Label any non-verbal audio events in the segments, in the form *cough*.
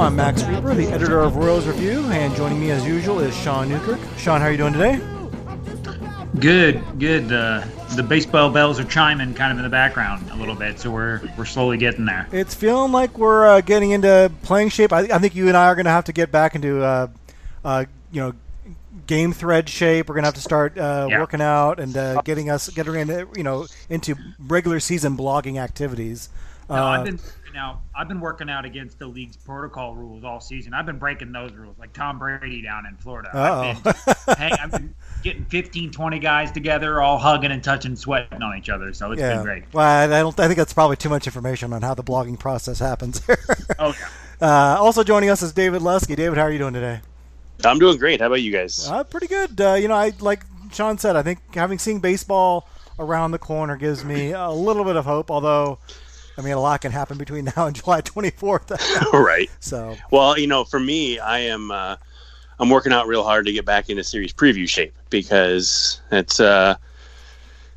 I'm Max Rieper, the editor of Royals Review, and joining me as usual is Sean Newkirk. Sean, how are you doing today? Good, good. The the baseball bells are chiming kind of in the background a little bit, so we're we're slowly getting there. It's feeling like we're uh, getting into playing shape. I, I, think you and I are going to have to get back into, uh, uh, you know, game thread shape. We're going to have to start uh, yeah. working out and uh, getting us getting into, you know into regular season blogging activities. No, I've uh, been you know, I've been working out against the league's protocol rules all season. I've been breaking those rules, like Tom Brady down in Florida. I've hey, I've been getting 15, 20 guys together, all hugging and touching, sweating on each other. So it's yeah. been great. Well, I don't. I think that's probably too much information on how the blogging process happens. oh yeah. *laughs* Uh, also joining us is David Lesky. David, how are you doing today? I'm doing great. How about you guys? Uh, pretty good. Uh, you know, I like Sean said. I think having seen baseball around the corner gives me a little bit of hope. Although I mean, a lot can happen between *laughs* now and July 24th. *laughs* right. So. Well, you know, for me, I am. Uh, I'm working out real hard to get back into series preview shape because it's uh,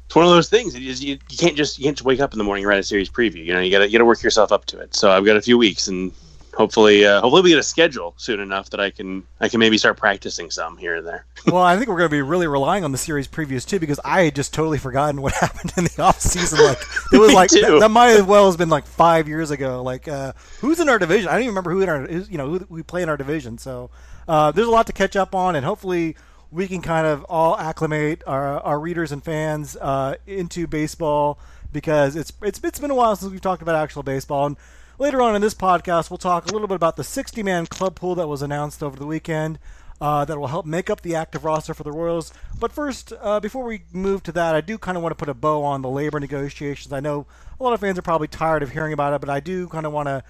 it's one of those things. You, you, you can't just you can't just wake up in the morning and write a series preview. You know, you got to you got to work yourself up to it. So I've got a few weeks, and hopefully, uh, hopefully we get a schedule soon enough that I can I can maybe start practicing some here and there. *laughs* well, I think we're going to be really relying on the series previews too because I had just totally forgotten what *laughs* happened in the off season. Like it was *laughs* like that, that, might as well have been like five years ago. Like uh, who's in our division? I don't even remember who in our you know who we play in our division. So uh, there's a lot to catch up on, and hopefully. We can kind of all acclimate our, our readers and fans uh, into baseball because it's it's it's been a while since we've talked about actual baseball, and Later on in this podcast, we'll talk a little bit about the 60 man club pool that was announced over the weekend. Uh, that will help make up the active roster for the Royals. But first, uh, before we move to that, I do kind of want to put a bow on the labor negotiations. I know a lot of fans are probably tired of hearing about it, but I do kind of want to,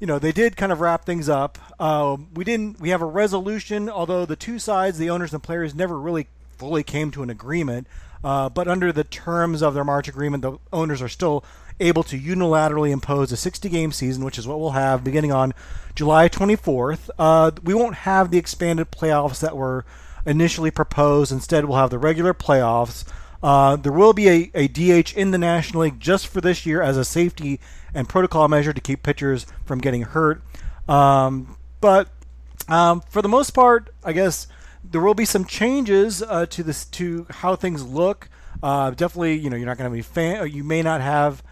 you know, they did kind of wrap things up. Uh, we didn't. We have a resolution, although the two sides, the owners and players, never really fully came to an agreement. Uh, but under the terms of their March agreement, the owners are still able to unilaterally impose a 60 game season, which is what we'll have beginning on July 24th. Uh, we won't have the expanded playoffs that were initially proposed. Instead, we'll have the regular playoffs. Uh, there will be a, a DH in the National League just for this year as a safety and protocol measure to keep pitchers from getting hurt. Um, but um, for the most part, I guess there will be some changes uh, to this to how things look. Uh, definitely, you know, you're not going to be fan. You may not have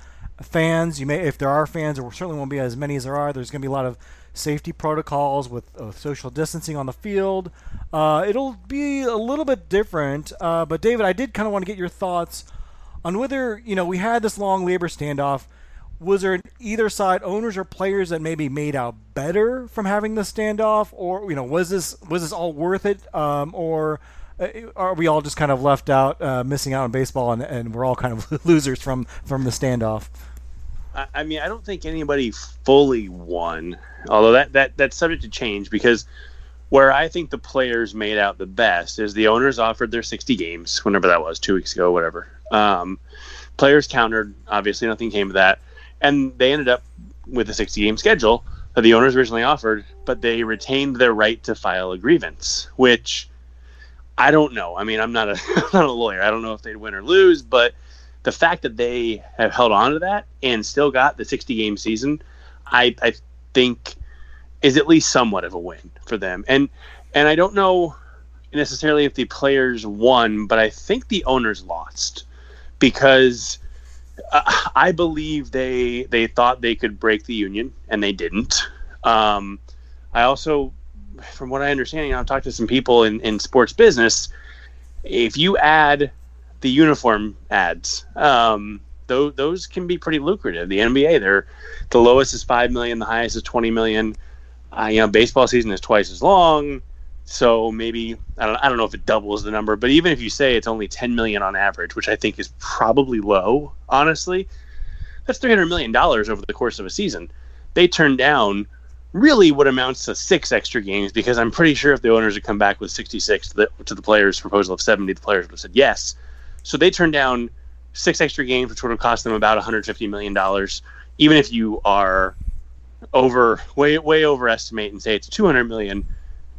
fans. You may, if there are fans, there certainly won't be as many as there are. There's going to be a lot of safety protocols with social distancing on the field. Uh, it'll be a little bit different. Uh, but David, I did kind of want to get your thoughts on whether you know we had this long labor standoff. Was there either side owners or players that maybe made out better from having the standoff, or you know was this was this all worth it, um, or are we all just kind of left out, uh, missing out on baseball, and, and we're all kind of *laughs* losers from from the standoff? I mean, I don't think anybody fully won, although that that that's subject to change because where I think the players made out the best is the owners offered their 60 games, whenever that was, two weeks ago, whatever. Um, players countered, obviously nothing came of that, and they ended up with a 60 game schedule that the owners originally offered, but they retained their right to file a grievance, which I don't know. I mean, I'm not a *laughs* not a lawyer. I don't know if they'd win or lose, but the fact that they have held on to that and still got the 60 game season, I I think is at least somewhat of a win for them. And and I don't know necessarily if the players won, but I think the owners lost because uh, I believe they they thought they could break the union and they didn't. Um, I also from what I understand, you know, I've talked to some people in, in sports business. If you add the uniform ads, um, those, those can be pretty lucrative. The NBA, they're the lowest is five million, the highest is twenty million. Uh, you know, baseball season is twice as long, so maybe I don't I don't know if it doubles the number, but even if you say it's only ten million on average, which I think is probably low, honestly, that's three hundred million dollars over the course of a season. They turn down really what amounts to six extra games because I'm pretty sure if the owners had come back with 66 to the, to the players' proposal of 70, the players would have said yes. So they turned down six extra games, which would have cost them about 150 million dollars. Even if you are over way way overestimate and say it's 200 million,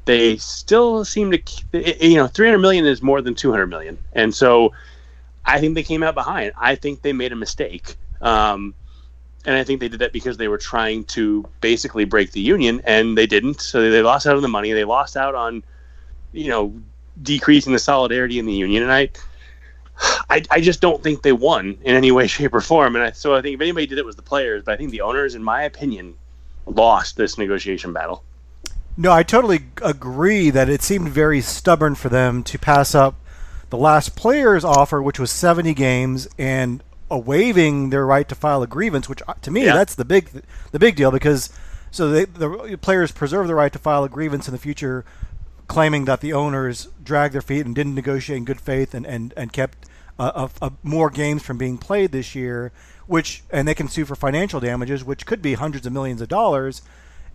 they still seem to you know 300 million is more than 200 million, and so I think they came out behind. I think they made a mistake. Um, and I think they did that because they were trying to basically break the union, and they didn't. So they lost out on the money. They lost out on, you know, decreasing the solidarity in the union. And I, I, I just don't think they won in any way, *laughs* shape, or form. And I, so I think if anybody did it was the players, but I think the owners, in my opinion, lost this negotiation battle. No, I totally agree that it seemed very stubborn for them to pass up the last player's offer, which was 70 games, and a waiving their right to file a grievance, which uh, to me yeah. that's the big the big deal because so they, the players preserve the right to file a grievance in the future, claiming that the owners dragged their feet and didn't negotiate in good faith and and and kept uh, a, a more games from being played this year, which and they can sue for financial damages, which could be hundreds of millions of dollars.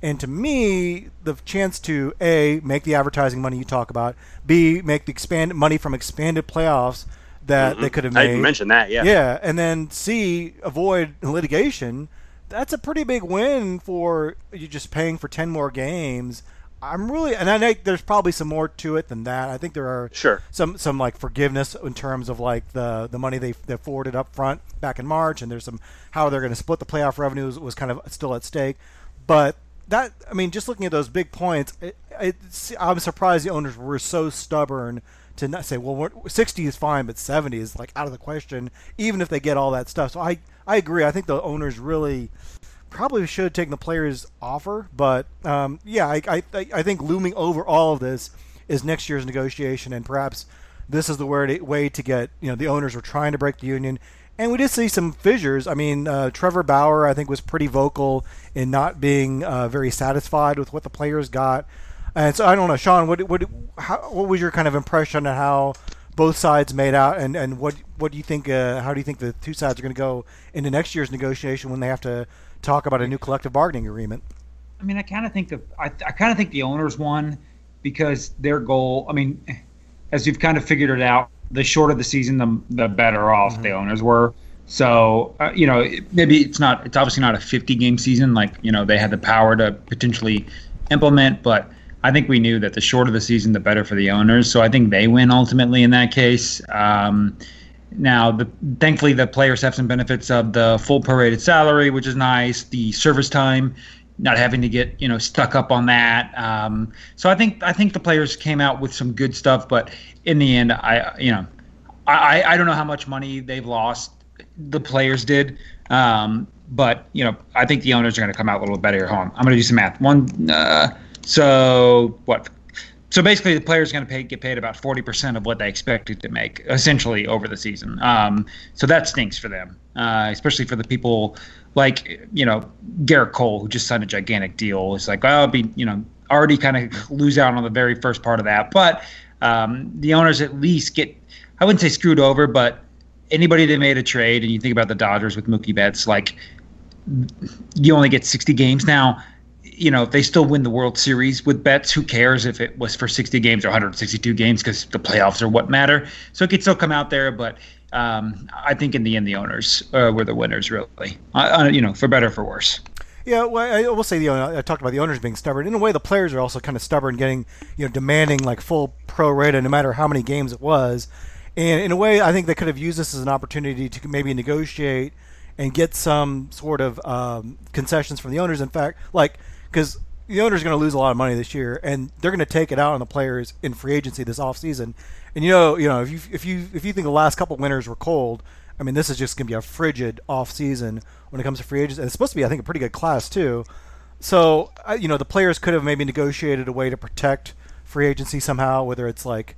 And to me, the chance to a make the advertising money you talk about, b make the expanded money from expanded playoffs that mm-hmm. they could have made. I mentioned that, yeah. Yeah, and then C, avoid litigation. That's a pretty big win for you just paying for 10 more games. I'm really, and I think there's probably some more to it than that. I think there are sure some some like forgiveness in terms of like the the money they they forwarded up front back in March, and there's some how they're going to split the playoff revenues was kind of still at stake. But that, I mean, just looking at those big points, it, it, I'm surprised the owners were so stubborn to not say, well, 60 is fine, but 70 is like out of the question, even if they get all that stuff. So I, I agree. I think the owners really probably should have taken the players' offer, but um, yeah, I, I, I think looming over all of this is next year's negotiation, and perhaps this is the way to get you know the owners were trying to break the union. And we did see some fissures. I mean, uh, Trevor Bauer, I think, was pretty vocal in not being uh, very satisfied with what the players got. And so I don't know, Sean, what what how, what was your kind of impression of how both sides made out, and, and what what do you think? Uh, how do you think the two sides are going to go into next year's negotiation when they have to talk about a new collective bargaining agreement? I mean, I kind of think the I, I kind of think the owners won because their goal. I mean, as you've kind of figured it out, the shorter the season, the the better off mm-hmm. the owners were. So uh, you know, maybe it's not. It's obviously not a 50 game season like you know they had the power to potentially implement, but I think we knew that the shorter the season, the better for the owners. So I think they win ultimately in that case. Um, now, the, thankfully, the players have some benefits of the full prorated salary, which is nice. The service time, not having to get you know stuck up on that. Um, so I think I think the players came out with some good stuff, but in the end, I you know I I don't know how much money they've lost. The players did. Um, but you know, I think the owners are going to come out a little better. Hold on, I'm going to do some math. One, uh, so what? So basically, the player is going to pay, get paid about forty percent of what they expected to make, essentially over the season. Um, so that stinks for them, uh, especially for the people like you know Gerrit Cole, who just signed a gigantic deal. It's like, well, I'll be you know already kind of lose out on the very first part of that, but um, the owners at least get I wouldn't say screwed over, but anybody that made a trade, and you think about the Dodgers with Mookie Betts, like you only get 60 games now you know, if they still win the World Series with Betts, who cares if it was for 60 games or 162 games because the playoffs are what matter. So it could still come out there, but um, I think in the end, the owners uh, were the winners, really. Uh, you know, for better or for worse. Yeah, well, I will say the I talked about the owners being stubborn. In a way, the players are also kind of stubborn, getting you know demanding like full pro rata no matter how many games it was. And in a way, I think they could have used this as an opportunity to maybe negotiate and get some sort of um, concessions from the owners. In fact, like because the owner's going to lose a lot of money this year, and they're going to take it out on the players in free agency this offseason. And you know, you know, if you if you if you think the last couple winters were cold, I mean, this is just going to be a frigid off season when it comes to free agents, and it's supposed to be, I think, a pretty good class too. So, you know, the players could have maybe negotiated a way to protect free agency somehow, whether it's like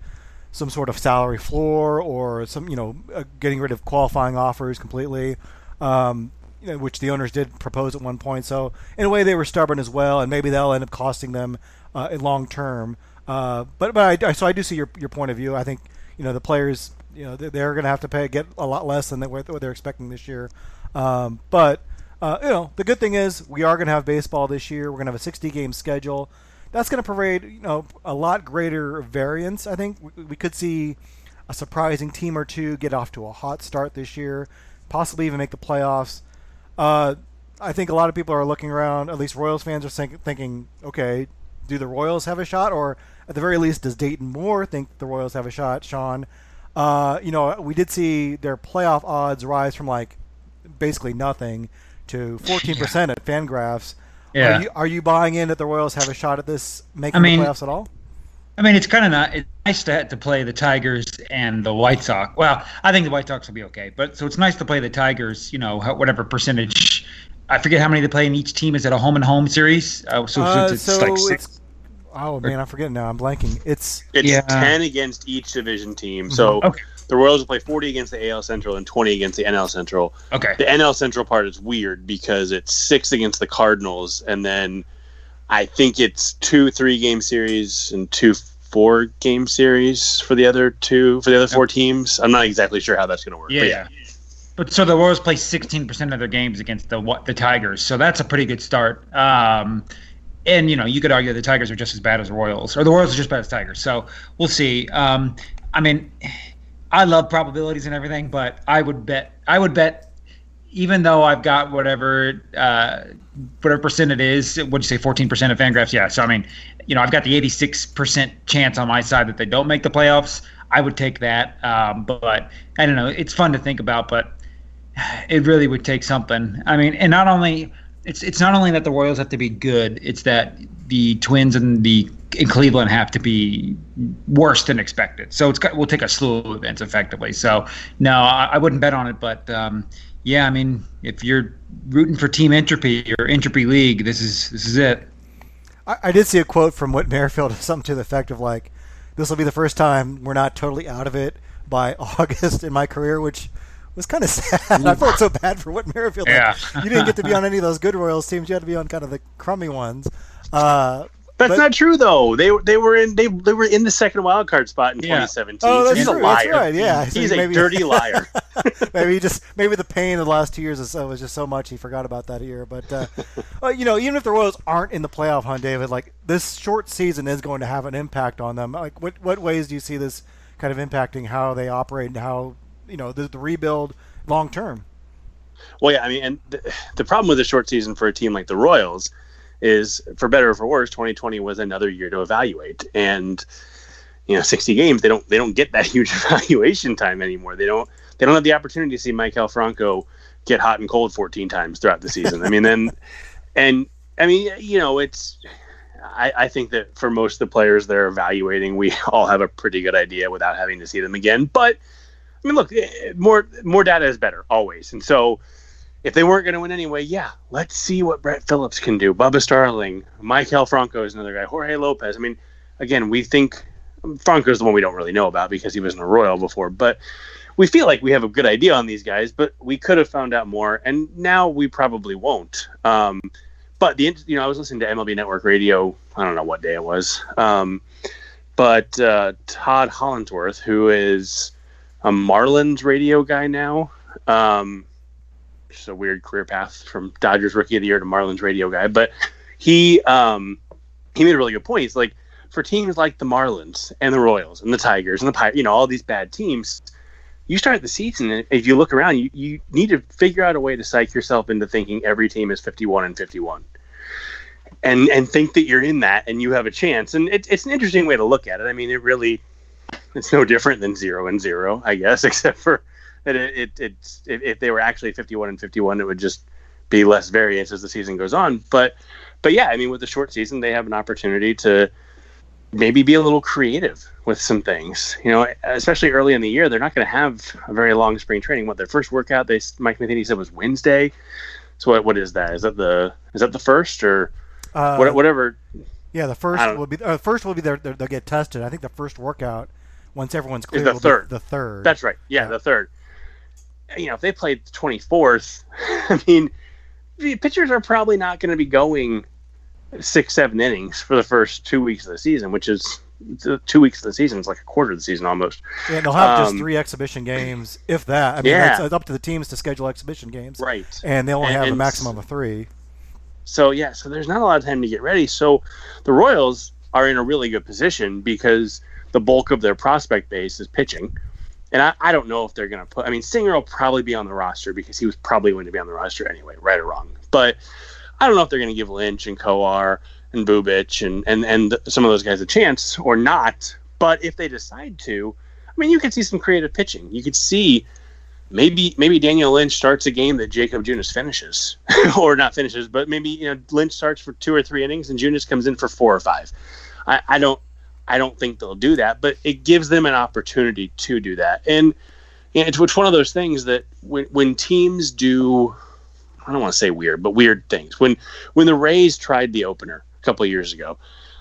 some sort of salary floor or some, you know, uh, getting rid of qualifying offers completely. Um, you know, which the owners did propose at one point. So in a way, they were stubborn as well, and maybe that'll end up costing them uh, long term. Uh, but but I, so I do see your your point of view. I think you know the players you know they're going to have to pay get a lot less than they, what they're expecting this year. Um, but uh, you know the good thing is we are going to have baseball this year. We're going to have a 60 game schedule. That's going to provide you know a lot greater variance. I think we, we could see a surprising team or two get off to a hot start this year, possibly even make the playoffs. Uh, I think a lot of people are looking around. At least Royals fans are think, thinking, okay, do the Royals have a shot, or at the very least, does Dayton Moore think the Royals have a shot? Sean, uh, you know, we did see their playoff odds rise from like basically nothing to *laughs* 14% at Fangraphs. Yeah. Are you, are you buying in that the Royals have a shot at this making I mean- the playoffs at all? I mean, it's kind of not. It's nice to to play the Tigers and the White Sox. Well, I think the White Sox will be okay, but so it's nice to play the Tigers. You know, whatever percentage. I forget how many they play in each team. Is it a home and home series? Uh, so Uh, since it's so like six. it's- oh man, I'm forgetting now. I'm blanking. It's It's Yeah. 10 against each division team. So Okay. the Royals will play 40 against the AL Central and 20 against the NL Central. Okay. The NL Central part is weird because it's six against the Cardinals, and then I think it's two three game series and two four game series for the other two for the other four teams. I'm not exactly sure how that's going to work. Yeah, but yeah. But so the Royals play 16% of their games against the what the Tigers, so that's a pretty good start. Um, and you know, you could argue the Tigers are just as bad as the Royals, or the Royals are just as bad as Tigers. So we'll see. Um, I mean, I love probabilities and everything, but I would bet I would bet even though I've got whatever uh, whatever percent it is, what'd you say, 14% of Fangraphs? Yeah. So I mean, you know, I've got the 86% chance on my side that they don't make the playoffs. I would take that, um, but I don't know. It's fun to think about, but *sighs* it really would take something. I mean, and not only it's it's not only that the Royals have to be good; it's that the Twins and the in Cleveland have to be worse than expected. So it's got, we'll take a slew of events effectively. So no, I, I wouldn't bet on it, but um, yeah, I mean, if you're rooting for Team Entropy or Entropy League, this is this is it. I, I did see a quote from Whit Merrifield, something to the effect of like, "This will be the first time we're not totally out of it by *laughs* August in my career," which was kind of sad. I felt so bad for Whit Merrifield. Like, Yeah. you didn't get to be *laughs* on any of those good Royals teams. You had to be on kind of the crummy ones. Uh, That's But- not true though. They they were in they they were in the second wild card spot in Yeah. 2017. Oh, so that's he's true. a liar. That's right. Yeah, So he's a dirty *laughs* liar. *laughs* maybe just maybe the pain of the last two years was just so much he forgot about that year. But *laughs* uh, you know, even if the Royals aren't in the playoff hunt, David, like this short season is going to have an impact on them. Like, what what ways do you see this kind of impacting how they operate and how you know the, the rebuild long term? Well, yeah, I mean, and the, the problem with a short season for a team like the Royals is, for better or for worse, 2020 was another year to evaluate, and you know, 60 games they don't they don't get that *laughs* huge evaluation time anymore. They don't they don't have the opportunity to see Maikel Franco get hot and cold 14 times throughout the season. I mean, then *laughs* and I mean, you know, it's. I, I think that for most of the players they're evaluating, we *laughs* all have a pretty good idea without having to see them again. But I mean, look, eh, more more data is better always, and so if they weren't going to win anyway, yeah, let's see what Brett Phillips can do. Bubba Starling, Maikel Franco is another guy. Jorge Lopez. I mean, again, we think Franco's the one we don't really know about because he was in a Royal before, but we feel like we have a good idea on these guys, but we could have found out more, and now we probably won't. Um, but the you know, I was listening to MLB Network Radio. I don't know what day it was, um, but uh, Todd Hollandsworth, who is a Marlins radio guy now. Um, just a weird career path from Dodgers Rookie of the Year to Marlins radio guy, but he um, he made a really good point. He's like for teams like the Marlins and the Royals and the Tigers and the Pirates, you know, all these bad teams. You start the season, and if you look around, you, you need to figure out a way to psych yourself into thinking every team is 51 and 51 and and think that you're in that and you have a chance. And it, it's an interesting way to look at it. I mean, it really it's no different than zero and zero, I guess, *laughs* except for that it, it it's if, if they were actually 51 and 51, it would just be less variance as the season goes on. But but yeah, I mean, with the short season, they have an opportunity to maybe be a little creative with some things. You know, especially early in the year, they're not going to have a very long spring training. What their first workout, they Mike Matheny said was Wednesday. So what what is that? Is that the is that the first or Uh, what, whatever? Yeah, the first will be uh, first will be their, their, they'll get tested. I think the first workout, once everyone's clear, the will third. Be the third. That's right. Yeah, Yeah. the third. You know, if they played the 24th, *laughs* I mean, the pitchers are probably not going to be going six, seven innings for the first two weeks of the season, which is two weeks of the season is like a quarter of the season almost. yeah, they'll have just um, three exhibition games, if that. I mean, Yeah. it's, it's up to the teams to schedule exhibition games, Right. and they only And- have a maximum of three. So yeah, so there's not a lot of time to get ready. So the Royals are in a really good position because the bulk of their prospect base is pitching. And I, I don't know if they're going to put. I mean, Singer will probably be on the roster because he was probably going to be on the roster anyway, right or wrong. But I don't know if they're going to give Lynch and Kowar and Bubic and and and some of those guys a chance or not. But if they decide to, I mean, you could see some creative pitching. You could see maybe maybe Daniel Lynch starts a game that Jakob Junis finishes, *laughs* or not finishes, but maybe you know Lynch starts for two or three innings and Junis comes in for four or five. I, I don't I don't think they'll do that, but it gives them an opportunity to do that. And it's, it's one of those things that when when teams do, I don't want to say weird, but weird things. When when the Rays tried the opener a couple years ago,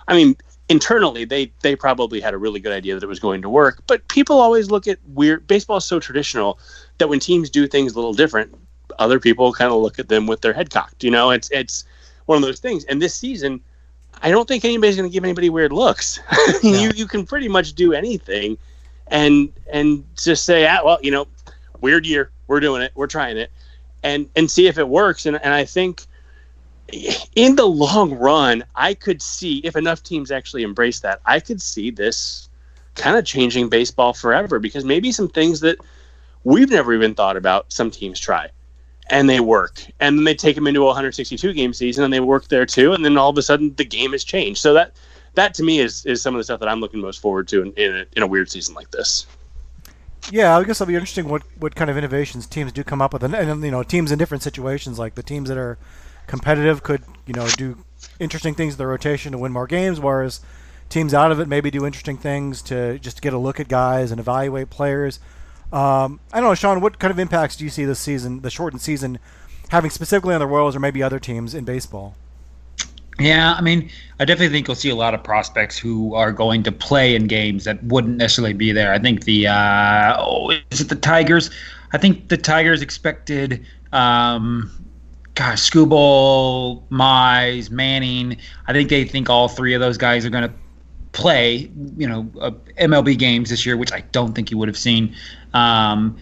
I mean, internally they they probably had a really good idea that it was going to work but people always look at weird baseball is so traditional that when teams do things a little different other people kind of look at them with their head cocked you know it's it's one of those things and this season i don't think anybody's going to give anybody weird looks. *laughs* Yeah. you you can pretty much do anything and and just say ah, well you know weird year. We're doing it. We're trying it. And and see if it works. And and i think in the long run, I could see if enough teams actually embrace that, I could see this kind of changing baseball forever because maybe some things that we've never even thought about, some teams try and they work. And then they take them into a 162 game season and they work there too. And then all of a sudden the game has changed. So that, that to me is, is some of the stuff that I'm looking most forward to in, in, a, in a weird season like this. Yeah, I guess it'll be interesting what, what kind of innovations teams do come up with, and, and you know teams in different situations, like the teams that are competitive could you know do interesting things in the rotation to win more games, whereas teams out of it maybe do interesting things to just get a look at guys and evaluate players. Um, I don't know, Sean. What kind of impacts do you see this season, the shortened season, having specifically on the Royals or maybe other teams in baseball? Yeah, I mean, I definitely think you'll see a lot of prospects who are going to play in games that wouldn't necessarily be there. I think the uh, oh, is it the Tigers? I think the Tigers expected um, gosh, Skubal, Mize, Manning. I think they think all three of those guys are going to play, you know, uh, MLB games this year, which I don't think you would have seen. Um,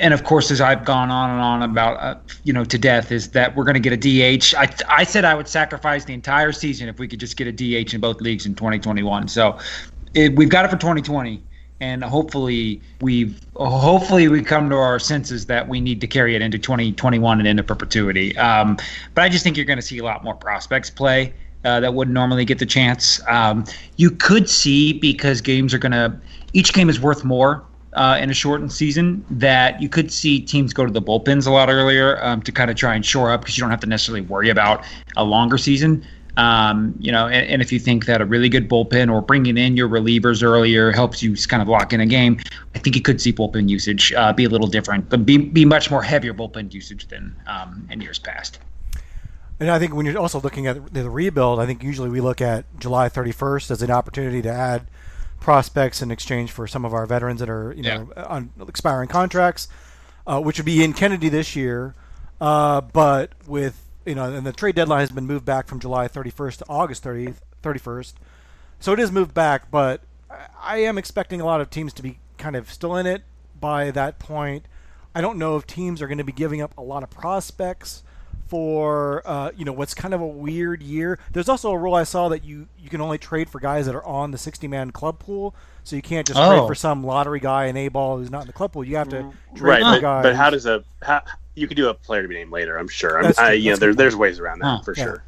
and of course, as I've gone on and on about, uh, you know, to death, is that we're going to get a DH. I, I said I would sacrifice the entire season if we could just get a DH in both leagues in 2021. So it, we've got it for 2020. and hopefully we've hopefully we come to our senses that we need to carry it into 2021 and into perpetuity. Um, but I just think you're going to see a lot more prospects play uh, that wouldn't normally get the chance. Um, you could see because games are going to each game is worth more. Uh, in a shortened season, that you could see teams go to the bullpens a lot earlier um, to kind of try and shore up because you don't have to necessarily worry about a longer season. Um, you know, and, and, if you think that a really good bullpen or bringing in your relievers earlier helps you kind of lock in a game, I think you could see bullpen usage uh, be a little different, but be, be much more heavier bullpen usage than um, in years past. And I think when you're also looking at the rebuild, I think usually we look at July 31st as an opportunity to add prospects in exchange for some of our veterans that are you know yeah. on expiring contracts, uh, which would be in Kennedy this year. Uh, but with you know, and the trade deadline has been moved back from July 31st to August 30th, 31st. So it is moved back, but I am expecting a lot of teams to be kind of still in it by that point. I don't know if teams are going to be giving up a lot of prospects for uh, you know what's kind of a weird year. There's also a rule I saw that you you can only trade for guys that are on the 60 man club pool, so you can't just oh. trade for some lottery guy in A ball who's not in the club pool. You have to mm-hmm. trade right, for but, guys. But how does a how, you could do a player to be named later? I'm sure. I'm, I, you know, there, there's ways around that for yeah. sure.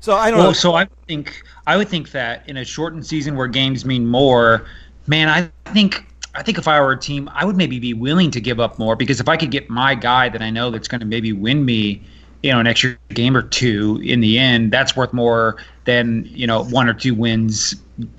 So I don't well, know. So I think I would think that in a shortened season where games mean more, man, I think I think if I were a team, I would maybe be willing to give up more because if I could get my guy that I know that's going to maybe win me you know an extra game or two in the end that's worth more than you know one or two wins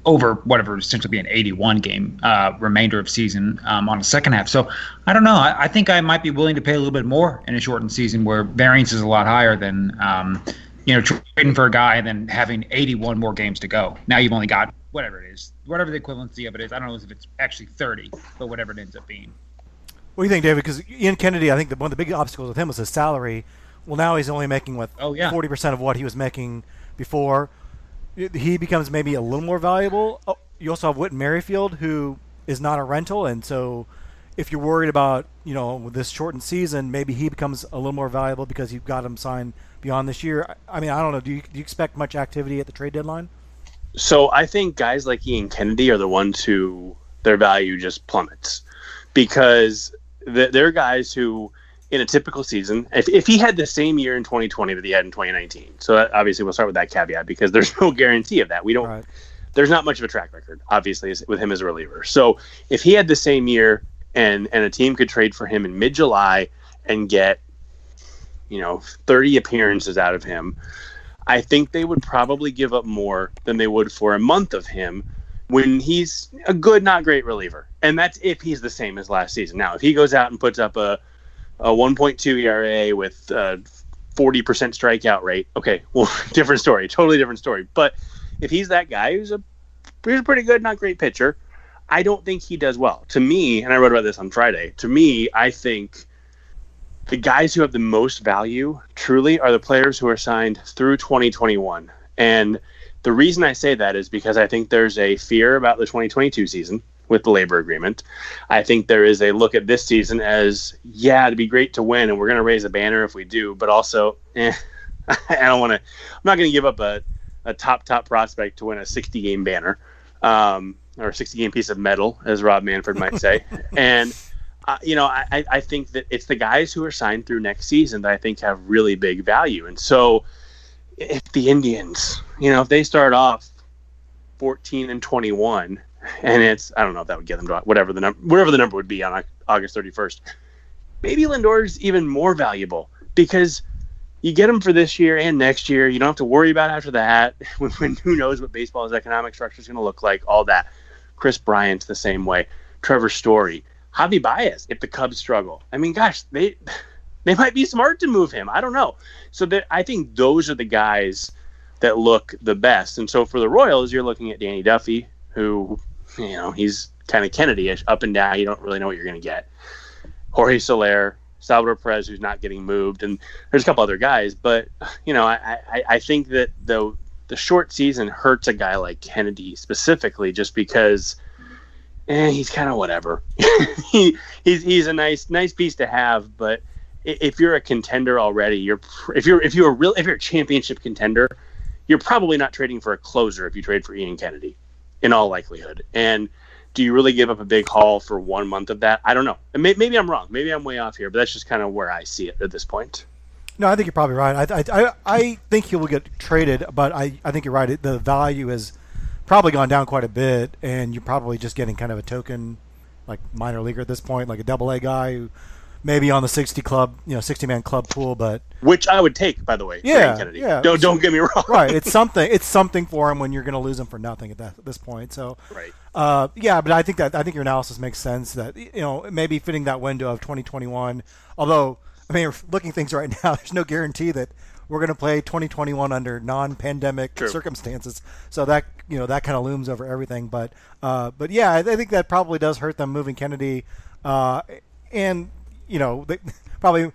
over whatever essentially be an 81 game uh, remainder of season um, on the second half. So i don't know. I, I, think i might be willing to pay a little bit more in a shortened season where variance is a lot higher than um, you know trading for a guy and then having 81 more games to go. Now you've only got whatever it is whatever the equivalency of it is. I don't know if it's actually 30 but whatever it ends up being. What do you think david? Because ian kennedy i think that one of the big obstacles with him was his salary well, now he's only making what? Oh yeah, forty percent of what he was making before. He becomes maybe a little more valuable. Oh, you also have Whit Merrifield, who is not a rental, and so if you're worried about you know this shortened season, maybe he becomes a little more valuable because you've got him signed beyond this year. I mean, I don't know. Do you, do you expect much activity at the trade deadline? So I think guys like Ian Kennedy are the ones who their value just plummets because they're guys who in a typical season, if, if he had the same year in 2020 that he had in 2019, so that, obviously we'll start with that caveat because there's *laughs* no guarantee of that. We don't. Right. There's not much of a track record, obviously, with him as a reliever. So if he had the same year and and a team could trade for him in mid July and get you know 30 appearances out of him, I think they would probably give up more than they would for a month of him when he's a good, not great reliever. And that's if he's the same as last season. Now, if he goes out and puts up a, a 1.2 ERA with a 40% strikeout rate, okay, *laughs* well, different story, totally different story. But if he's that guy who's a, who's a pretty good, not great pitcher, I don't think he does well. To me, and I wrote about this on Friday, to me, I think the guys who have the most value truly are the players who are signed through 2021. And the reason I say that is because I think there's a fear about the 2022 season with the labor agreement. I think there is a look at this season as, yeah, it'd be great to win, and we're going to raise a banner if we do, but also, *laughs* eh, I don't want to, I'm not going to give up a, a top, top prospect to win a 60 game banner um, or a 60 game piece of metal, as Rob Manfred might say. *laughs* and, uh, you know, I, I think that it's the guys who are signed through next season that I think have really big value. And so, if the Indians, you know, if they start off 14 and 21, and it's I don't know if that would get them to whatever the number whatever the number would be on August 31st. Maybe Lindor's even more valuable because you get him for this year and next year. You don't have to worry about after that. *laughs* When, when who knows what baseball's economic structure is going to look like? All that. Kris Bryant's the same way. Trevor Story, Javi Baez. If the Cubs struggle, I mean, gosh, they *laughs* they might be smart to move him. I don't know. So that I think those are the guys that look the best. And so for the Royals, you're looking at Danny Duffy, who you know he's kind of Kennedy-ish, up and down. You don't really know what you're going to get. Jorge Soler, Salvador Perez, who's not getting moved, and there's a couple other guys. But you know, I, I, I think that the the short season hurts a guy like Kennedy specifically, just because. Eh, he's kind of whatever. *laughs* he, he's he's a nice nice piece to have, but if you're a contender already, you're if you're if you're a real if you're a championship contender, you're probably not trading for a closer if you trade for Ian Kennedy, in all likelihood. And do you really give up a big haul for one month of that? I don't know. Maybe I'm wrong. Maybe I'm way off here, but that's just kind of where I see it at this point. No, I think you're probably right. I I, I think he will get traded, but I, I think you're right. The value has probably gone down quite a bit, and you're probably just getting kind of a token, like minor leaguer at this point, like a double A guy who maybe on the 60 club, you know, 60 man club pool, but which I would take, by the way. Yeah, yeah. Don't don't get me wrong. right, *laughs* it's something. It's something for him when you're going to lose him for nothing at, that, at this point. So, right. Uh, yeah, but I think that I think your analysis makes sense. That you know maybe fitting that window of 2021. Although I mean, *laughs* looking things right now, *laughs* there's no guarantee that we're going to play 2021 under non-pandemic True. circumstances. So that you know that kind of looms over everything. But uh, but yeah, I, I, think that probably does hurt them moving Kennedy. Uh, and you know, they, *laughs* probably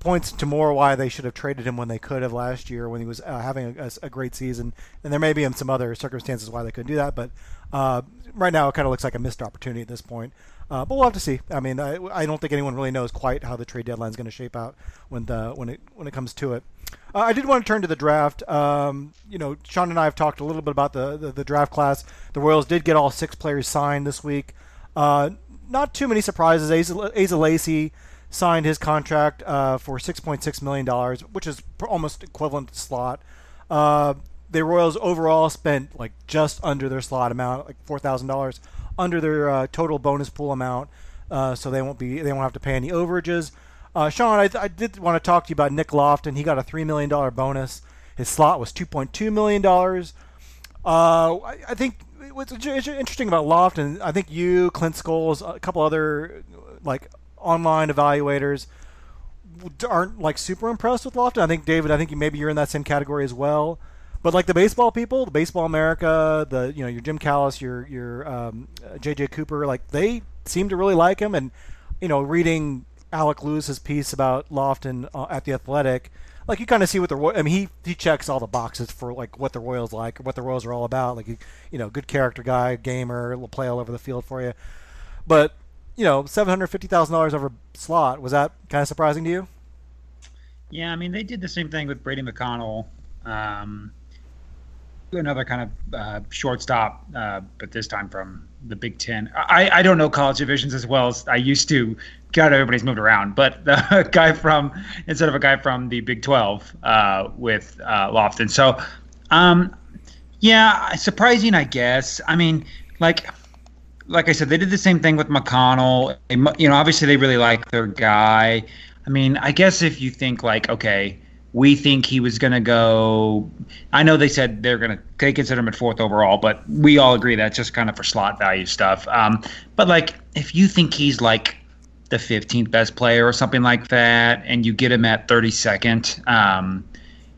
points to more why they should have traded him when they could have last year when he was uh, having a, a, great season. And there may be some other circumstances why they couldn't do that, but uh, right now it kind of looks like a missed opportunity at this point. Uh, but we'll have to see. I mean, I, I, don't think anyone really knows quite how the trade deadline is going to shape out when the when it when it comes to it. Uh, I did want to turn to the draft. Um, you know, Sean and I have talked a little bit about the, the, the draft class. The Royals did get all six players signed this week. Not too many surprises. Asa, Asa Lacy signed his contract uh, for $6.6 million, which is almost equivalent to slot. Uh, the Royals overall spent like just under their slot amount, like $4,000 under their uh, total bonus pool amount, uh, so they won't be they won't have to pay any overages. Uh, Sean, I, I, did want to talk to you about Nick Loftin. He got a $3 million bonus. His slot was $2.2 million. Uh, I, I think what's interesting about Loftin, I think you, Clint Scoles, a couple other like online evaluators aren't like super impressed with Loftin. I think David, I think maybe you're in that same category as well. But like the baseball people, the Baseball America, the you know your Jim Callis, your your um, JJ Cooper, like they seem to really like him. And you know, reading Alec Lewis's piece about Loftin uh, at the Athletic, like you kind of see what the I mean he he checks all the boxes for like what the Royals like what the Royals are all about. Like you know, good character guy, gamer, will play all over the field for you. But you know, seven hundred fifty thousand dollars over slot. Was that kind of surprising to you? Yeah, I mean, they did the same thing with Brady McConnell. Um, another kind of uh, shortstop, uh, but this time from the Big Ten. I, I don't know college divisions as well as I used to. God, everybody's moved around, but the *laughs* guy from instead of a guy from the Big Twelve uh, with uh, Loftin. So, um, yeah, surprising, I guess. I mean, like like I said, they did the same thing with McConnell. You know, obviously they really like their guy. I mean, I guess if you think like, okay, we think he was going to go. I know they said they're going to they consider him at fourth overall, but we all agree that's just kind of for slot value stuff. Um, but like, if you think he's like the 15th best player or something like that, and you get him at 32nd, um,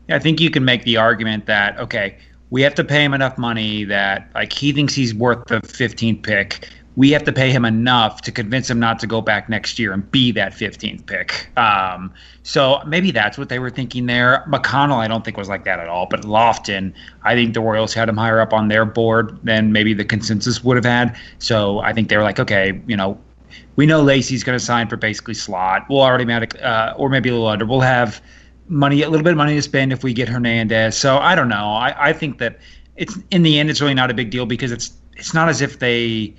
I think you can make the argument that okay, we have to pay him enough money that like he thinks he's worth the 15th pick we have to pay him enough to convince him not to go back next year and be that 15th pick. Um, so maybe that's what they were thinking there. McConnell, I don't think was like that at all. But Loftin, I think the Royals had him higher up on their board than maybe the consensus would have had. So I think they were like, okay, you know, we know Lacy's going to sign for basically slot. We'll already make, uh, or maybe a little under. We'll have money, a little bit of money to spend if we get Hernandez. So I don't know. I, I think that it's in the end, it's really not a big deal because it's it's not as if they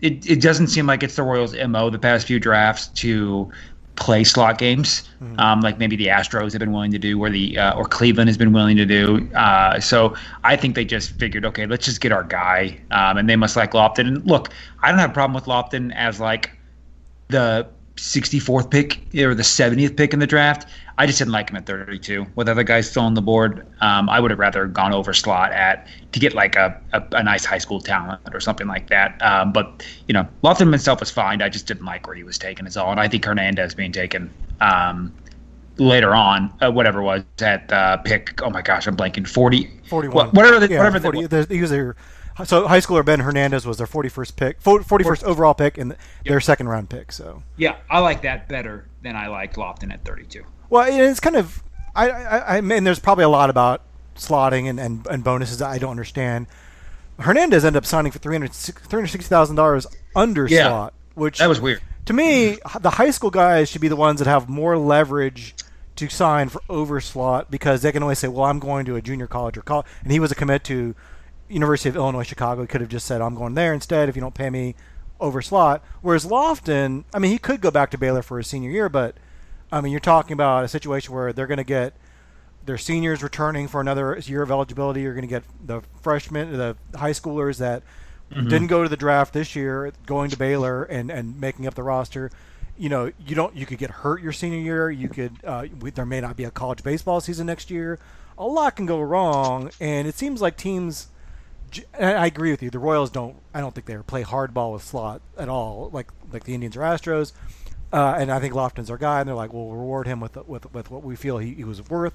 it, it doesn't seem like it's the Royals' mo the past few drafts to play slot games, mm-hmm. um, like maybe the Astros have been willing to do, or the uh, or Cleveland has been willing to do. Uh, so I think they just figured, okay, let's just get our guy, um, and they must like Loftin. And look, I don't have a problem with Loftin as like the 64th pick or the 70th pick in the draft. I just didn't like him at 32 with other guys still on the board. Um, I would have rather gone over slot at to get like a, a, a nice high school talent or something like that. Um, but you know, Loftin himself was fine. I just didn't like where he was taken as all, and I think Hernandez being taken um, later on, uh, whatever was at uh, pick. Oh my gosh, I'm blanking. 40, 41. whatever the, yeah, whatever 40, the, he was. So high schooler Ben Hernandez was their 41st pick, 41st overall pick, and their yep. second round pick. So yeah, I like that better than I liked Loftin at 32. Well, it's kind of I, I, I mean, there's probably a lot about slotting and, and, and bonuses that I don't understand. Hernandez ended up signing for $360,000 under yeah, slot, which that was weird. To me, the high school guys should be the ones that have more leverage to sign for over slot because they can always say, "Well, I'm going to a junior college or college," and he was a commit to University of Illinois Chicago. He could have just said, "I'm going there instead if you don't pay me over slot." Whereas Loftin, I mean, he could go back to Baylor for his senior year, but I mean, you're talking about a situation where they're going to get their seniors returning for another year of eligibility. You're going to get the freshmen, the high schoolers that mm-hmm. didn't go to the draft this year, going to Baylor and, and making up the roster. You know, you don't. You could get hurt your senior year. You could. Uh, there may not be a college baseball season next year. A lot can go wrong, and it seems like teams. I agree with you. The Royals don't. I don't think they play hardball with slot at all, like like the Indians or Astros. Uh, and I think Loftin's our guy, and they're like, we'll reward him with with with what we feel he, he was worth.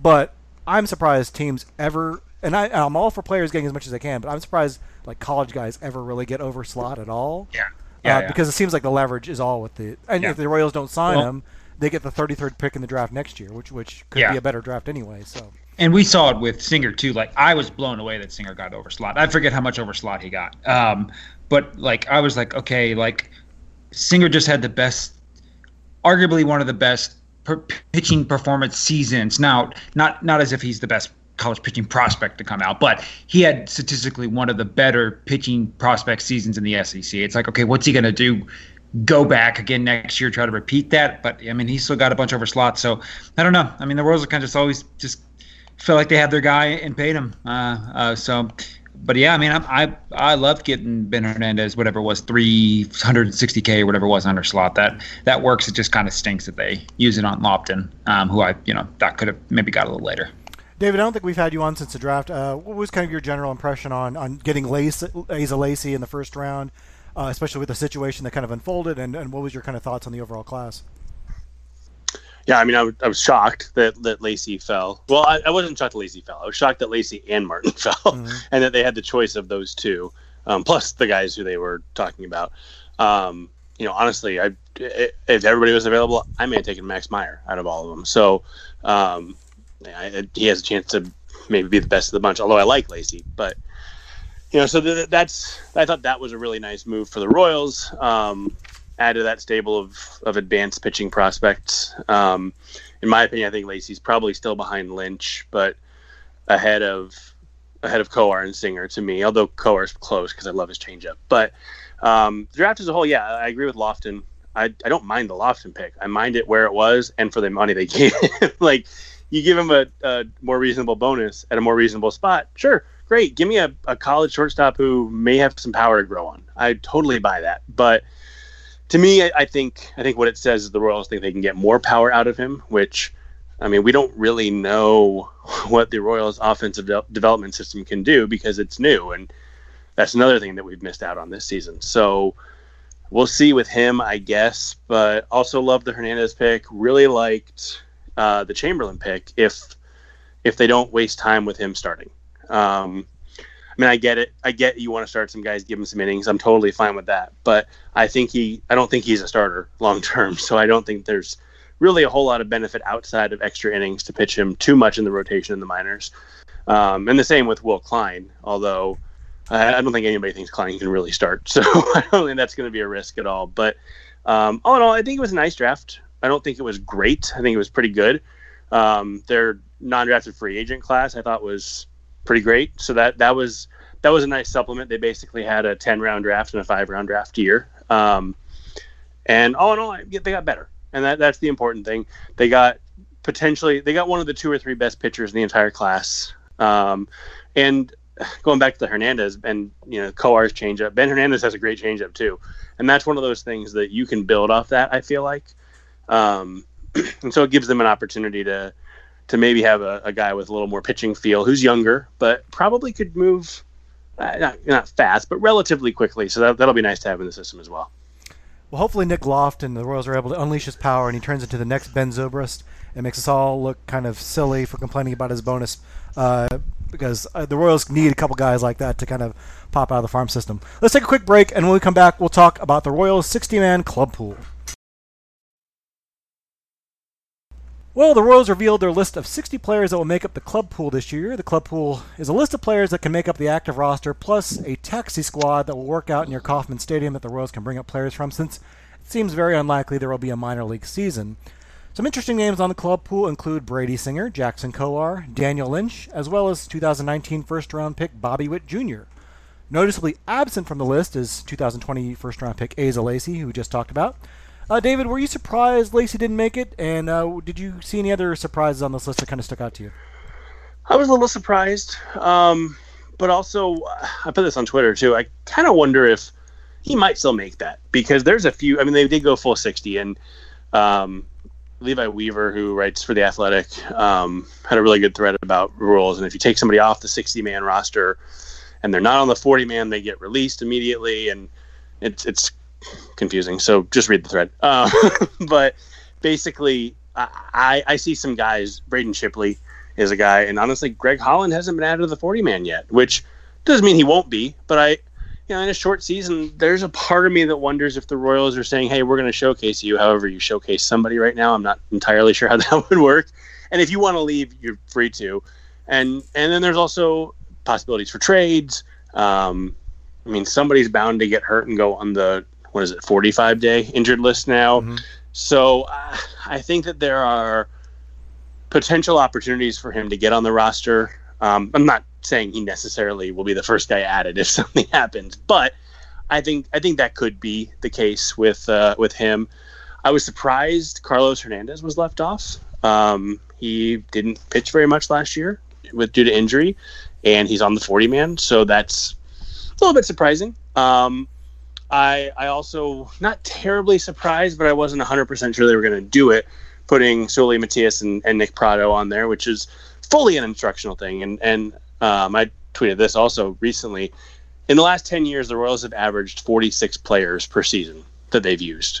But I'm surprised teams ever, and I, I'm all for players getting as much as they can, but I'm surprised like college guys ever really get over slot at all. Yeah. Yeah, uh, yeah. Because it seems like the leverage is all with the, and yeah. if the Royals don't sign well, him, they get the 33rd pick in the draft next year, which which could yeah. be a better draft anyway. So. And we saw it with Singer too. Like I was blown away that Singer got over slot. I forget how much over slot he got. Um, but like I was like, okay, like Singer just had the best, arguably one of the best per- pitching performance seasons. Now, not not as if he's the best college pitching prospect to come out, but he had statistically one of the better pitching prospect seasons in the SEC. It's like, okay, what's he going to do? Go back again next year, try to repeat that. But I mean, he's still got a bunch over slots, so I don't know. I mean, the Royals are kind of just always just felt like they had their guy and paid him. Uh, uh, so but yeah, I mean, I I, I getting Ben Hernandez, whatever it was, 360k or whatever it was under slot. That that works. It just kind of stinks that they use it on Loftin, um, who I you know that could have maybe got a little later. David, I don't think we've had you on since the draft. Uh, what was kind of your general impression on on getting Lace, Lacy in the first round, uh, especially with the situation that kind of unfolded, and, and what was your kind of thoughts on the overall class? Yeah, I mean, I, w- I was shocked that, that Lacy fell. Well, I, I wasn't shocked that Lacy fell. I was shocked that Lacy and Martin *laughs* fell, mm-hmm. and that they had the choice of those two, um, plus the guys who they were talking about. Um, you know, honestly, I if everybody was available, I may have taken Max Meyer out of all of them. So um, I, he has a chance to maybe be the best of the bunch. Although I like Lacy, but you know, so th- that's I thought that was a really nice move for the Royals. Um, add to that stable of, of advanced pitching prospects. Um, in my opinion, I think Lacy's probably still behind Lynch, but ahead of ahead of Kowar and Singer to me. Although Kowar's close because I love his changeup. But um, draft as a whole, yeah, I agree with Loftin. I, I don't mind the Loftin pick. I mind it where it was and for the money they *laughs* gave. like you give him a, a more reasonable bonus at a more reasonable spot, sure, great. Give me a, a college shortstop who may have some power to grow on. I totally buy that. But to me, I, I think I think what it says is the Royals think they can get more power out of him, which I mean, we don't really know *laughs* what the Royals' offensive de- development system can do because it's new, and that's another thing that we've missed out on this season. So we'll see with him, I guess. But also love the Hernandez pick. Really liked uh, the Chamberlain pick. If if they don't waste time with him starting, um, mean, I get it. I get you want to start some guys, give him some innings. I'm totally fine with that. But I think he, I don't think he's a starter *laughs* long term. So I don't think there's really a whole lot of benefit outside of extra innings to pitch him too much in the rotation in the minors. Um, and the same with Will Klein, although I, don't think anybody thinks Klein can really start. *laughs* So I don't think that's going to be a risk at all. But um, all in all, I think it was a nice draft. I don't think it was great. I think it was pretty good. Um, their non-drafted free agent class, I thought, was pretty great. So that that was that was a nice supplement. They basically had a ten round draft and a five round draft year. Um, and all in all, they got better, and that that's the important thing. They got potentially they got one of the two or three best pitchers in the entire class. Um, and going back to the Hernandez and you know Kowar's changeup, Ben Hernandez has a great changeup too, and that's one of those things that you can build off that. I feel like, um, *clears throat* and so it gives them an opportunity to to maybe have a, a, guy with a little more pitching feel who's younger, but probably could move uh, not, not fast, but relatively quickly. So that, that'll be nice to have in the system as well. Well, hopefully Nick Loftin the Royals are able to unleash his power, and he turns into the next Ben Zobrist, and makes us all look kind of silly for complaining about his bonus, uh, because uh, the Royals need a couple guys like that to kind of pop out of the farm system. Let's take a quick break, and when we come back, we'll talk about the Royals' 60-man club pool. Well, the Royals revealed their list of 60 players that will make up the club pool this year. The club pool is a list of players that can make up the active roster, plus a taxi squad that will work out near Kauffman Stadium that the Royals can bring up players from, since it seems very unlikely there will be a minor league season. Some interesting names on the club pool include Brady Singer, Jackson Kowar, Daniel Lynch, as well as 2019 first round pick Bobby Witt Jr. Noticeably absent from the list is 2020 first round pick Asa Lacy, who we just talked about. Uh, David, were you surprised Lacy didn't make it? And uh, did you see any other surprises on this list that kind of stuck out to you? I was a little surprised, um, but also I put this on Twitter too. I kind of wonder if he might still make that because there's a few. I mean, they did go full sixty, and um, Levi Weaver, who writes for the Athletic, um, had a really good thread about rules. And if you take somebody off the sixty-man roster and they're not on the forty-man, they get released immediately, and it's it's confusing. So just read the thread. Uh, *laughs* but basically, I, I see some guys. Braden Shipley is a guy, and honestly, Greg Holland hasn't been added to the 40 man yet, which doesn't mean he won't be. But I, you know, in a short season, there's a part of me that wonders if the Royals are saying, "Hey, we're going to showcase you." However, you showcase somebody right now. I'm not entirely sure how *laughs* that would work. And if you want to leave, you're free to. And and then there's also possibilities for trades. Um, I mean, somebody's bound to get hurt and go on the what is it 45 day injured list now. Mm-hmm. so uh, i think that there are potential opportunities for him to get on the roster. Um, i'm not saying he necessarily will be the first guy added if *laughs* something happens but i think i think that could be the case with uh, with him. I was surprised carlos hernandez was left off. Um, he didn't pitch very much last year with due to injury and he's on the 40 man so that's a little bit surprising. Um, I I also not terribly surprised, but I wasn't 100% sure they were going to do it, putting Seuly Matias and, and Nick Pratto on there, which is fully an instructional thing. And and um, I tweeted this also recently. In the last 10 years, the Royals have averaged 46 players per season that they've used.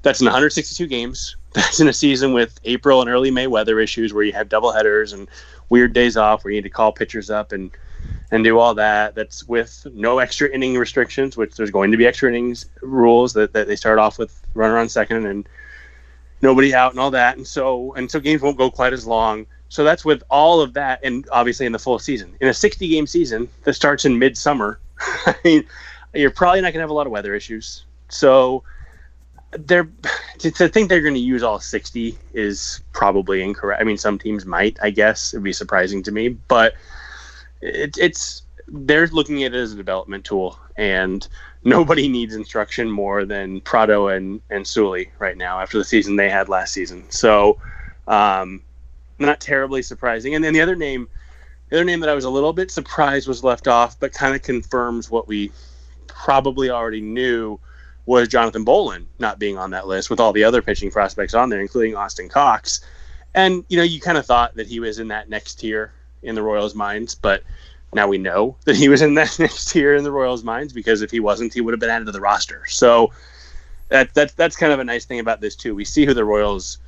That's in 162 games. *laughs* That's in a season with April and early May weather issues where you have double headers and weird days off where you need to call pitchers up and and do all that. That's with no extra inning restrictions, which there's going to be extra innings rules that, that they start off with runner on second and nobody out and all that. And so and so games won't go quite as long. So that's with all of that, and obviously in the full season. In a 60 game season that starts in midsummer, *laughs* I mean, you're probably not going to have a lot of weather issues. So they're to, to think they're going to use all 60 is probably incorrect. I mean, some teams might, I guess. It'd be surprising to me, but it, it's they're looking at it as a development tool, and *laughs* nobody needs instruction more than Pratto and and Seuly right now after the season they had last season. So, um, not terribly surprising. And then the other name The other name that I was a little bit surprised was left off, but kind of confirms what we probably already knew was Jonathan Bowlan not being on that list with all the other pitching prospects on there, including Austin Cox. And, you know, you kind of thought that he was in that next tier in the Royals' minds, but now we know *laughs* that he was in that *laughs* next tier in the Royals' minds because if he wasn't, he would have been added to the roster. So that, that that's kind of a nice thing about this, too. We see who the Royals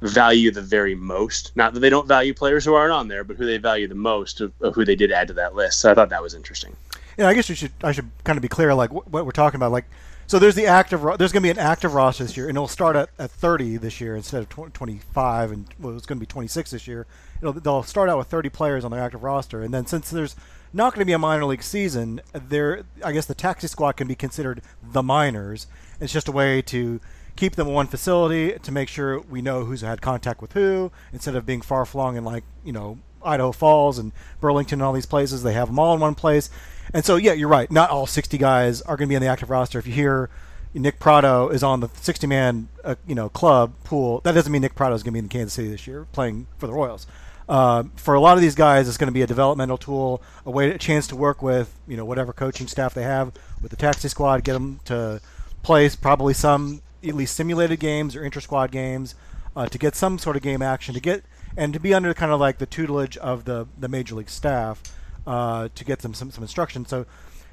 value the very most. Not that they don't value players who aren't on there, but who they value the most of, of who they did add to that list. So I thought that was interesting. Yeah, I guess we should I should kind of be clear, like what, what we're talking about. Like, so there's the active there's going to be an active roster this year, and it'll start at, at 30 this year instead of 20, 25, and well, it's going to be 26 this year. They'll start out with 30 players on their active roster, and then since there's not going to be a minor league season, there I guess the taxi squad can be considered the minors. It's just a way to keep them in one facility to make sure we know who's had contact with who instead of being far flung in like you know Idaho Falls and Burlington and all these places. They have them all in one place. And so, yeah, you're right. Not all 60 guys are going to be on the active roster. If you hear Nick Pratto is on the 60 man, uh, you know, club pool, that doesn't mean Nick Pratto is going to be in Kansas City this year playing for the Royals. Uh, for a lot of these guys, it's going to be a developmental tool, a way, a chance to work with, you know, whatever coaching staff they have with the taxi squad, get them to play probably some at least simulated games or inter squad games, uh, to get some sort of game action, to get and to be under kind of like the tutelage of the the major league staff uh, to get them some some instruction. So,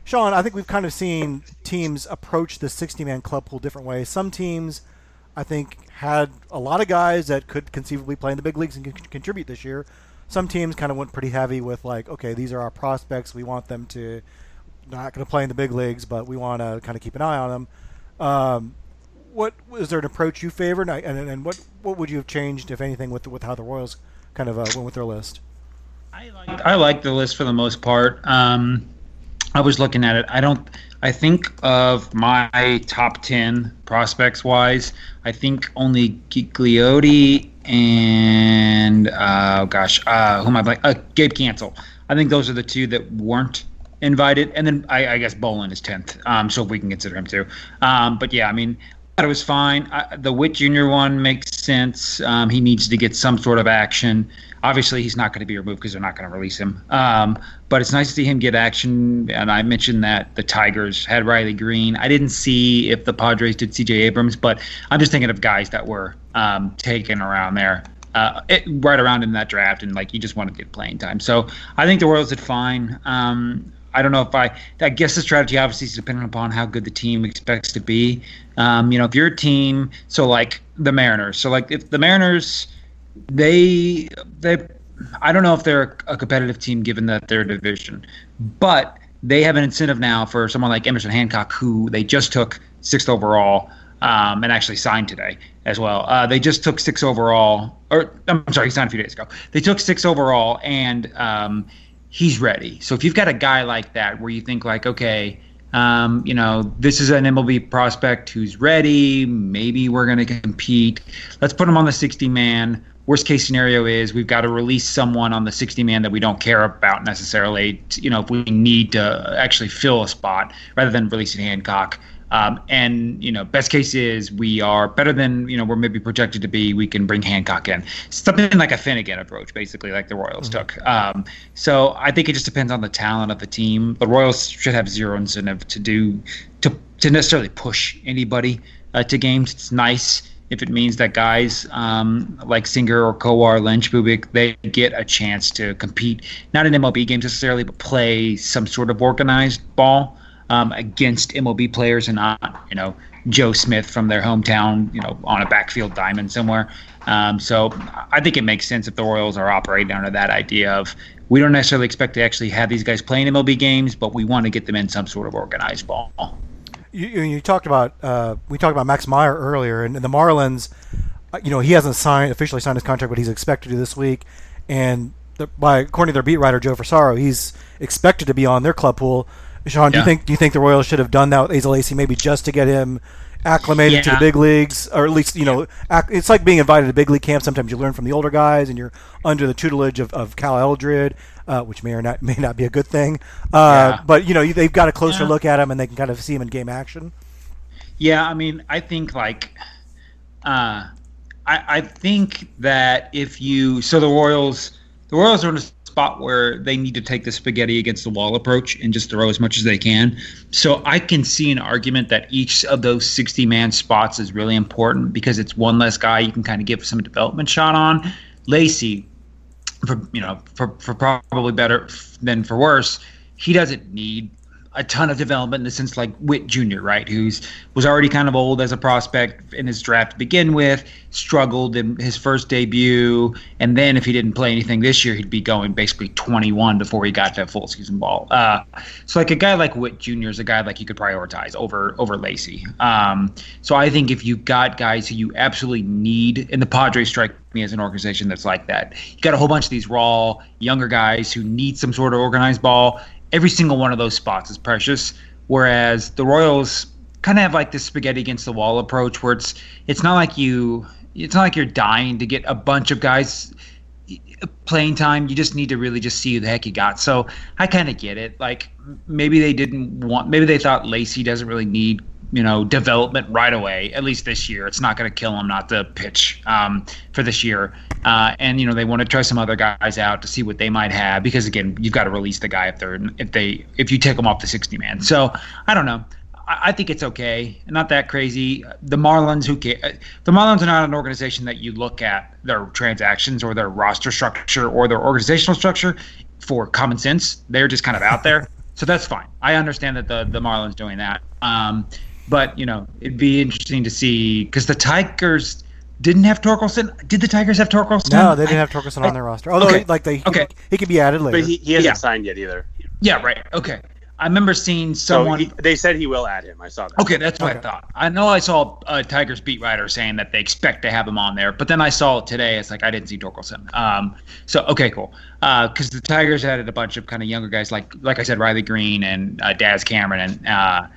Sean, I think we've kind of seen teams approach the 60 man club pool different ways. Some teams, I think, had a lot of guys that could conceivably play in the big leagues and contribute this year. Some teams kind of went pretty heavy with like, okay, these are our prospects. We want them to not going to play in the big leagues, but we want to kind of keep an eye on them. Um, what is there an approach you favor, and, and, and, what what would you have changed, if anything, with with how the Royals kind of uh, went with their list? I like I like the list for the most part. Um, I was looking at it. I don't. I think of my top ten prospects wise. I think only Gigliotti and uh, gosh, uh, who am I like? Uh, Gabe Cancel. I think those are the two that weren't invited, and then I, I guess Bowlan is tenth. Um, so if we can consider him too. Um, but yeah, I mean, it was fine. I, the Witt Jr. one makes sense. Um, he needs to get some sort of action. Obviously, he's not going to be removed because they're not going to release him. Um, but it's nice to see him get action. And I mentioned that the Tigers had Riley Greene. I didn't see if the Padres did C.J. Abrams, but I'm just thinking of guys that were um, taken around there. Uh, it, right around in that draft, and like you just want to get playing time. So I think the Royals did fine. Um, I don't know if I. I guess the strategy obviously is dependent upon how good the team expects to be. Um, you know, if your team, so like the Mariners, so like if the Mariners, they they, I don't know if they're a competitive team given that they're a division, but they have an incentive now for someone like Emerson Hancock, who they just took sixth overall. Um, and actually signed today as well. Uh, they just took six overall, or I'm sorry, he signed a few days ago. They took six overall, and um, he's ready. So if you've got a guy like that where you think like, okay, um, you know, this is an MLB prospect who's ready. Maybe we're going to compete. Let's put him on the 60 man. Worst case scenario is we've got to release someone on the 60 man that we don't care about necessarily. You know, if we need to actually fill a spot rather than releasing Hancock. Um, and you know, best case is we are better than you know we're maybe projected to be. We can bring Hancock in, something like a Finnegan approach, basically like the Royals mm-hmm. took. Um, so I think it just depends on the talent of the team. The Royals should have zero incentive to do to to necessarily push anybody uh, to games. It's nice if it means that guys um, like Singer or Kowar, Lynch, Bubic, they get a chance to compete, not in MLB games necessarily, but play some sort of organized ball um, against MLB players and not, you know, Joe Smith from their hometown, you know, on a backfield diamond somewhere. Um, so I think it makes sense if the Royals are operating under that idea of we don't necessarily expect to actually have these guys playing MLB games, but we want to get them in some sort of organized ball. You, you talked about uh, we talked about Max Meyer earlier, and the Marlins. Uh, you know, he hasn't signed officially signed his contract, but he's expected to this week. And the, by according to their beat writer Joe Frisaro, he's expected to be on their club pool. Sean, yeah. do you think do you think the Royals should have done that with Asa Lacy maybe just to get him acclimated yeah. to the big leagues, or at least you know, it's like being invited to big league camp. Sometimes you learn from the older guys, and you're under the tutelage of, of Cal Eldred, uh, which may or not may not be a good thing. Uh, yeah. But you know, they've got a closer look at him, and they can kind of see him in game action. Yeah, I mean, I think like, uh, I I think that if you so the Royals the Royals are in a spot where they need to take the spaghetti against the wall approach and just throw as much as they can. So I can see an argument that each of those 60 man spots is really important because it's one less guy you can kind of give some development shot on. Lacy, for you know, for, for probably better than for worse, he doesn't need a ton of development in the sense like Witt Jr., right, who's was already kind of old as a prospect in his draft to begin with, struggled in his first debut, and then if he didn't play anything this year, he'd be going basically 21 before he got to full season ball. Uh, so like a guy like Witt Jr. is a guy like you could prioritize over over Lacy. Um, so I think if you got guys who you absolutely need, and the Padres strike me as an organization that's like that. You got a whole bunch of these raw younger guys who need some sort of organized ball every single one of those spots is precious. Whereas the Royals kind of have like this spaghetti against the wall approach, where it's it's not like you it's not like you're dying to get a bunch of guys playing time. You just need to really just see who the heck you got. So I kind of get it. Like maybe they didn't want, maybe they thought Lacy doesn't really need you know development right away. At least this year, it's not going to kill him not to pitch um, for this year. Uh, and you know they want to try some other guys out to see what they might have because again, you've got to release the guy if they're if they if you take them off the 60 man. So I don't know. I, think it's okay, not that crazy. The Marlins, who care? The Marlins are not an organization that you look at their transactions or their roster structure or their organizational structure for common sense. They're just kind of out there, *laughs* so that's fine. I understand that the the Marlins doing that. Um, but you know, it'd be interesting to see because the Tigers didn't have Torkelson. Did the Tigers have Torkelson? No, they didn't have Torkelson on their roster. Although, okay. like they, okay. he, he could be added later. But he, he hasn't yeah. signed yet either. Yeah, right. Okay. I remember seeing someone. So he, they said he will add him. I saw that. Okay, that's what okay. I thought. I know I saw a Tigers beat writer saying that they expect to have him on there, but then I saw it today. It's like I didn't see Torkelson. Um, so okay, cool. Because uh, the Tigers added a bunch of kind of younger guys, like like I said, Riley Greene and uh, Daz Cameron, and uh,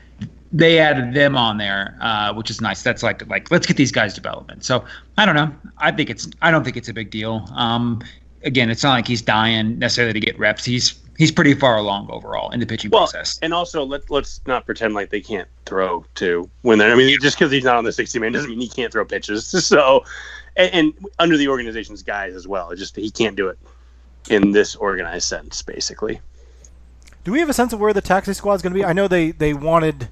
they added them on there, uh, which is nice. That's like like let's get these guys development. So I don't know. I think it's I don't think it's a big deal. Um, again, it's not like he's dying necessarily to get reps. He's he's pretty far along overall in the pitching well, process. And also, let let's not pretend like they can't throw to when they're. I mean, just because he's not on the 60 man doesn't mean he can't throw pitches. *laughs* So, and, and under the organization's guys as well. It's just he can't do it in this organized sense, basically. Do we have a sense of where the taxi squad is going to be? I know they they wanted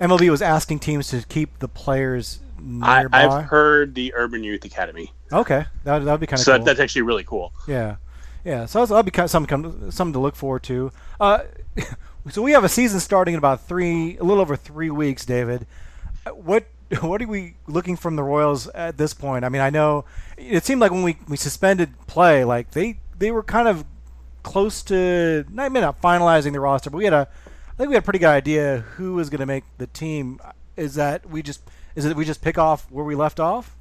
MLB was asking teams to keep the players nearby. I, have heard the Urban Youth Academy. Okay, that would be kind of so cool. that's actually really cool. Yeah, yeah. So that'll be kind of something something to look forward to. Uh, *laughs* so we have a season starting in about three, a little over three weeks. David, what what are we looking from the Royals at this point? I mean, I know it seemed like when we, we suspended play, like they they were kind of close to not, not finalizing the roster, but we had a think we had a pretty good idea who was going to make the team. Is that we just is it we just pick off where we left off?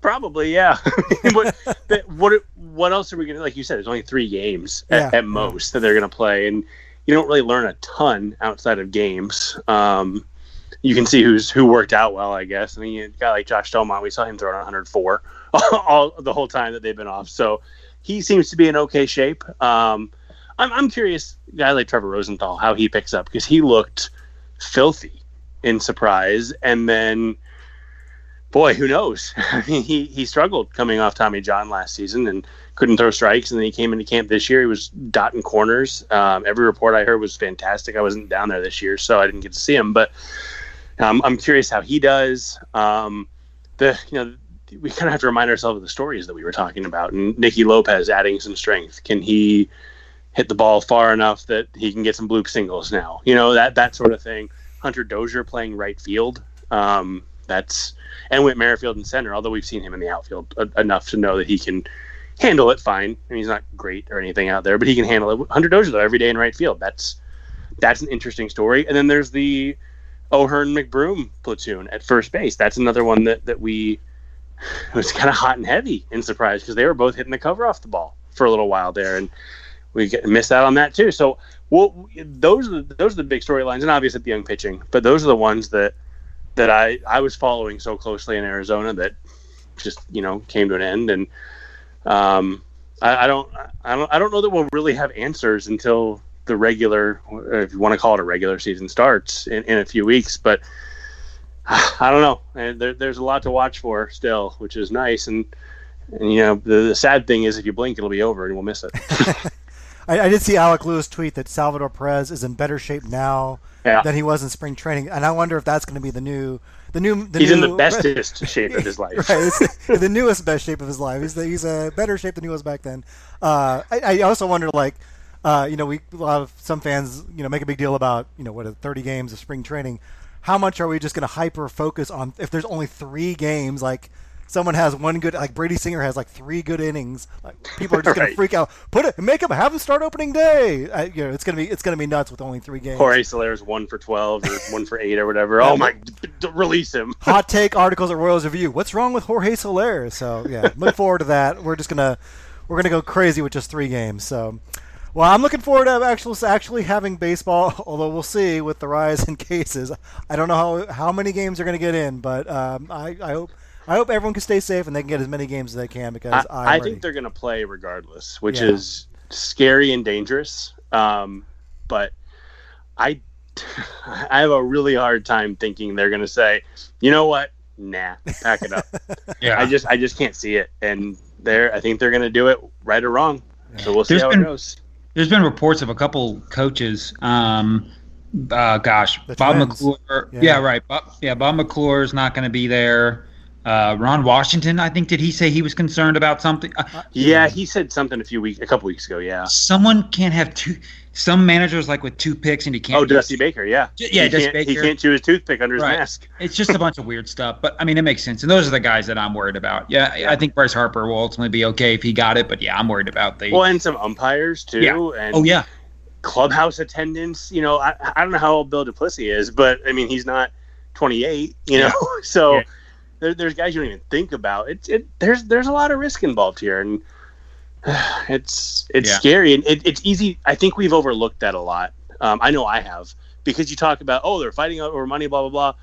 Probably, yeah. *laughs* what, *laughs* what what else are we going to like? You said there's only three games at, yeah. at most that they're going to play, and you don't really learn a ton outside of games. Um, you can see who's who worked out well, I guess. I mean, a guy like Josh Staumont, we saw him throw 104 *laughs* all the whole time that they've been off, so he seems to be in okay shape. Um, I'm, I'm curious, guy like Trevor Rosenthal, how he picks up because he looked filthy in surprise, and then, boy, who knows? *laughs* I mean, he he struggled coming off Tommy John last season and couldn't throw strikes, and then he came into camp this year. He was dotting corners. Um, every report I heard was fantastic. I wasn't down there this year, so I didn't get to see him, but um, I'm curious how he does. Um, the you know we kind of have to remind ourselves of the stories that we were talking about, and Nicky Lopez adding some strength. Can he? Hit the ball far enough that he can get some bloop singles now. You know that that sort of thing. Hunter Dozier playing right field. Um, that's and Whit Merrifield in center. Although we've seen him in the outfield uh, enough to know that he can handle it fine. I mean, he's not great or anything out there, but he can handle it. Hunter Dozier though every day in right field. That's that's an interesting story. And then there's the O'Hearn McBroom platoon at first base. That's another one that that we was kind of hot and heavy in surprise because they were both hitting the cover off the ball for a little while there and we miss out on that too. So well, those are the, those are the big storylines, and obviously the young pitching. But those are the ones that that I I was following so closely in Arizona that just you know came to an end, and um, I, I don't I don't I don't know that we'll really have answers until the regular, if you want to call it a regular season, starts in, in a few weeks. But *sighs* I don't know. And there, there's a lot to watch for still, which is nice. And And you know, the, the sad thing is, if you blink, it'll be over, and we'll miss it. *laughs* I, I, did see Alec Lewis tweet that Salvador Perez is in better shape now yeah. than he was in spring training, and I wonder if that's going to be the new, the new. The he's new, in the bestest *laughs* shape of his life. *laughs* right, the newest best shape of his life. He's he's a better shape than he was back then. Uh, I, I also wonder, like, uh, you know, we a lot of some fans, you know, make a big deal about, you know, what 30 games of spring training. How much are we just going to hyper focus on if there's only three games, like? Someone has one good like Brady Singer has like three good innings, like people are just *laughs* gonna freak out. Put it, make him have him start opening day. I, you know, it's gonna be it's gonna be nuts with only three games. Jorge Soler's one for twelve or one for eight or whatever. oh my, release him. *laughs* Hot take articles at Royals Review. What's wrong with Jorge Soler? So yeah, look *laughs* forward to that. We're just gonna we're gonna go crazy with just three games. So. Well, I'm looking forward to actually actually having baseball. Although we'll see with the rise in cases. I don't know how how many games are going to get in, but um, I, I hope I hope everyone can stay safe and they can get as many games as they can because I, I think they're going to play regardless, which yeah. is scary and dangerous. Um, but I, *laughs* I have a really hard time thinking they're going to say, you know what, nah, pack it up. *laughs* yeah, I just I just can't see it, and they're I think they're going to do it right or wrong. Yeah. So we'll see there's how been, it goes. There's been reports of a couple coaches. Um, uh, gosh, the Bob twins. McClure. Yeah. yeah. right. Bob, yeah, Bob McClure is not going to be there. Uh, Ron Washington, I think, did he say he was concerned about something? Uh, yeah, he said something a few weeks, a couple weeks ago. Yeah, someone can't have two. Some managers like with two picks and he can't. Oh, Dusty Baker, yeah, yeah, he Dusty Baker. He can't chew his toothpick under his mask. *laughs* it's just a bunch of weird stuff, but I mean, it makes sense. And those are the guys that I'm worried about. Yeah, yeah, I think Bryce Harper will ultimately be okay if he got it, but yeah, I'm worried about the. Well, and some umpires too. Yeah. And oh yeah. Clubhouse attendance. You know, I, I don't know how old Bill Duplessis is, but I mean, he's not 28. You know, *laughs* so. Yeah there, there's guys you don't even think about. It's it there's there's a lot of risk involved here, and *sighs* it's it's yeah. scary and it, it's easy. I think we've overlooked that a lot. Um, I know I have because you talk about oh they're fighting over money, blah blah blah.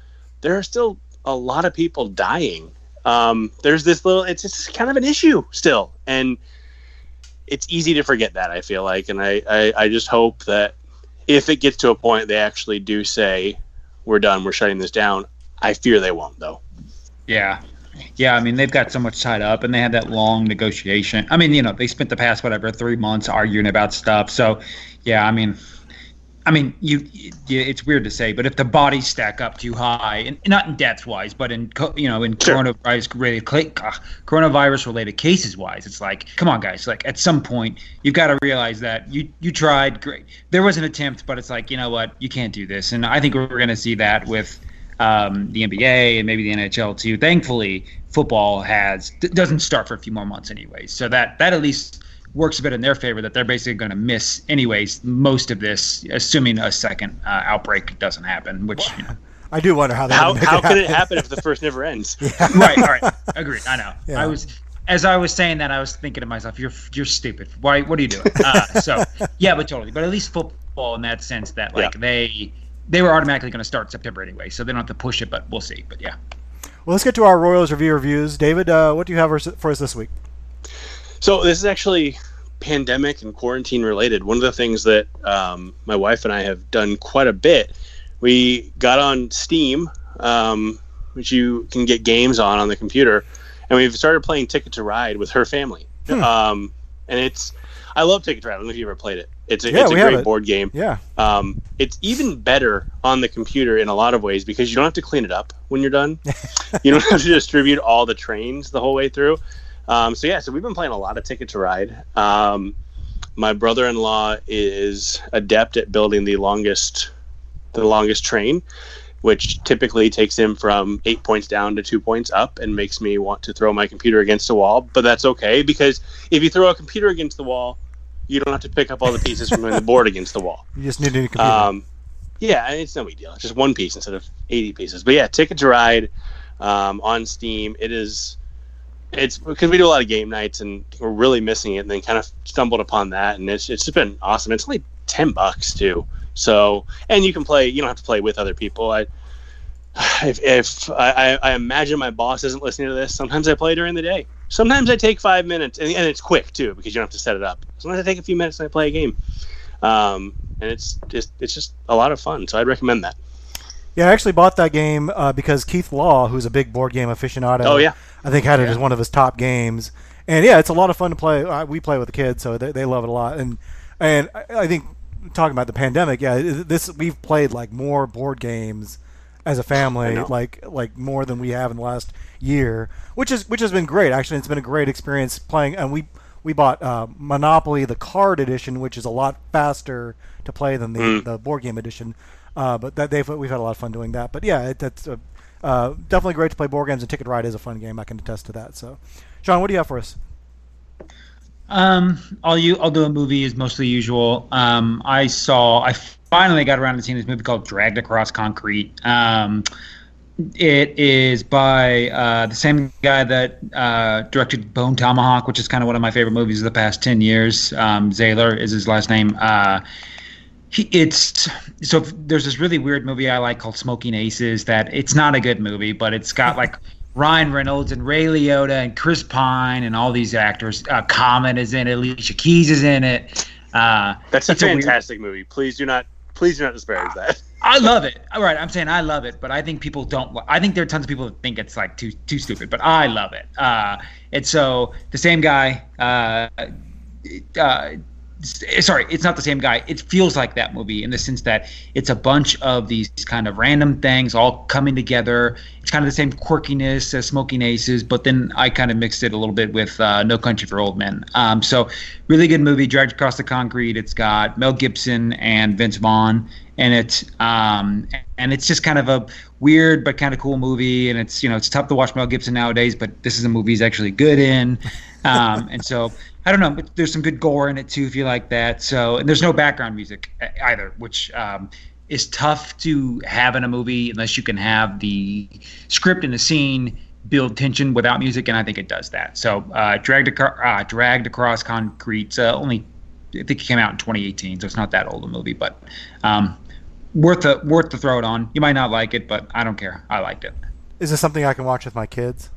There are still a lot of people dying. Um, there's this little it's just kind of an issue still, and it's easy to forget that. I feel like, and I, I I just hope that if it gets to a point they actually do say we're done, we're shutting this down. I fear they won't though. Yeah. Yeah, I mean they've got so much tied up, and they had that long negotiation. I mean, you know, they spent the past whatever three months arguing about stuff. So, yeah, I mean, I mean, you, you it's weird to say, but if the bodies stack up too high, and not in deaths wise, but in you know in sure. coronavirus related ah, coronavirus related cases wise, it's like, come on, guys, like at some point you've got to realize that you you tried, great, there was an attempt, but it's like you know what, you can't do this, and I think we're going to see that with um, the NBA and maybe the NHL too. Thankfully, football has doesn't start for a few more months anyways, so that that at least works a bit in their favor that they're basically going to miss anyways most of this, assuming a second uh, outbreak doesn't happen. Which you know, I do wonder how that. How, how it could it happen if the first never ends? *laughs* yeah. Right. All right. Agreed. I know. Yeah. I was as I was saying that, I was thinking to myself, "You're you're stupid. Why? What are you doing?" Uh, so yeah, but totally. But at least football in that sense that like yeah. they they were automatically going to start September anyway, so they don't have to push it. But we'll see. But yeah. Well, let's get to our Royals review reviews. David, uh, what do you have for us this week? So this is actually pandemic and quarantine related. One of the things that um, my wife and I have done quite a bit. We got on Steam, um, which you can get games on on the computer, and we've started playing Ticket to Ride with her family. Hmm. Um, and it's I love Ticket to Ride. I don't know if you ever played it. It's a, yeah, it's a great board game. Yeah. Um, it's even better on the computer in a lot of ways because you don't have to clean it up when you're done. *laughs* you don't have to distribute all the trains the whole way through. Um, so yeah, so we've been playing a lot of Ticket to Ride. Um, my brother-in-law is adept at building the longest, the longest train, which typically takes him from eight points down to two points up, and makes me want to throw my computer against a wall. But that's okay because if you throw a computer against the wall, you don't have to pick up all the pieces from the board against the wall. *laughs* You just need a computer. Um, yeah, it's no big deal. It's just one piece instead of 80 pieces. But yeah, Ticket to Ride um, on Steam. It is. It's because we do a lot of game nights and we're really missing it, and then kind of stumbled upon that, and it's it's just been awesome. It's only ten bucks too, so and you can play. You don't have to play with other people. I if, if I, I imagine my boss isn't listening to this, sometimes I play during the day. Sometimes I take five minutes, and, and it's quick too because you don't have to set it up. Sometimes I take a few minutes and I play a game, um, and it's just it's just a lot of fun. So I'd recommend that. Yeah, I actually bought that game uh, because Keith Law, who's a big board game aficionado, oh yeah, I think had it yeah. as one of his top games, and yeah, it's a lot of fun to play. We play with the kids, so they, they love it a lot. And and I think talking about the pandemic, yeah, this we've played like more board games as a family, like like more than we have in the last year, which is which has been great. Actually, it's been a great experience playing, and we we bought uh, Monopoly the card edition, which is a lot faster to play than the, mm. the board game edition. Uh, but that they've we've had a lot of fun doing that. But yeah, it, that's uh, uh, definitely great to play board games, and Ticket Ride is a fun game. I can attest to that. So, Sean, what do you have for us? Um, I'll you I'll do a movie as mostly usual. Um, I saw I finally got around to seeing this movie called Dragged Across Concrete. Um, it is by uh, the same guy that uh, directed Bone Tomahawk, which is kind of one of my favorite movies of the past ten years. Um, Zahler is his last name. Uh, he, it's so there's this really weird movie I like called Smoking Aces. That it's not a good movie, but it's got like *laughs* Ryan Reynolds and Ray Liotta and Chris Pine and all these actors. Uh, Common is in it. Alicia Keys is in it. Uh, That's a fantastic a weird... movie. Please do not please do not disparage that. *laughs* I love it. All right, I'm saying I love it, but I think people don't. I think there are tons of people that think it's like too too stupid, but I love it. Uh, and so the same guy, uh, uh, sorry, it's not the same guy. It feels like that movie in the sense that it's a bunch of these kind of random things all coming together. It's kind of the same quirkiness as Smoking Aces, but then I kind of mixed it a little bit with uh, No Country for Old Men. Um, so really good movie, Dragged Across the Concrete. It's got Mel Gibson and Vince Vaughn in it, um, and it's just kind of a weird but kind of cool movie. And it's you know it's tough to watch Mel Gibson nowadays, but this is a movie he's actually good in, *laughs* um, and so I don't know, but there's some good gore in it too if you like that. So and there's no background music either, which um, is tough to have in a movie unless you can have the script and the scene build tension without music, and I think it does that. So uh, dragged across, uh, dragged across concrete. Uh, only I think it came out in 2018, so it's not that old a movie, but um, worth the worth the throw it on. You might not like it, but I don't care. I liked it. Is this something I can watch with my kids?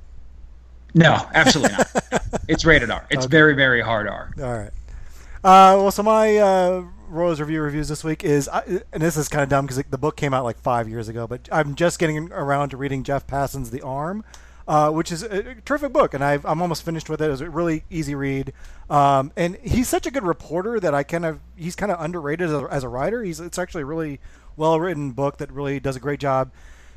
No, absolutely not. *laughs* it's rated R. It's okay. very, very hard R. All right. Uh, well, so my uh, Royals Review reviews this week is, and this is kind of dumb because the book came out like five years ago, but I'm just getting around to reading Jeff Passan's The Arm, uh, which is a terrific book, and i am almost finished with it. It was a really easy read, um, and he's such a good reporter that I kind of he's kind of underrated as a, as a writer. He's it's actually really well written book that really does a great job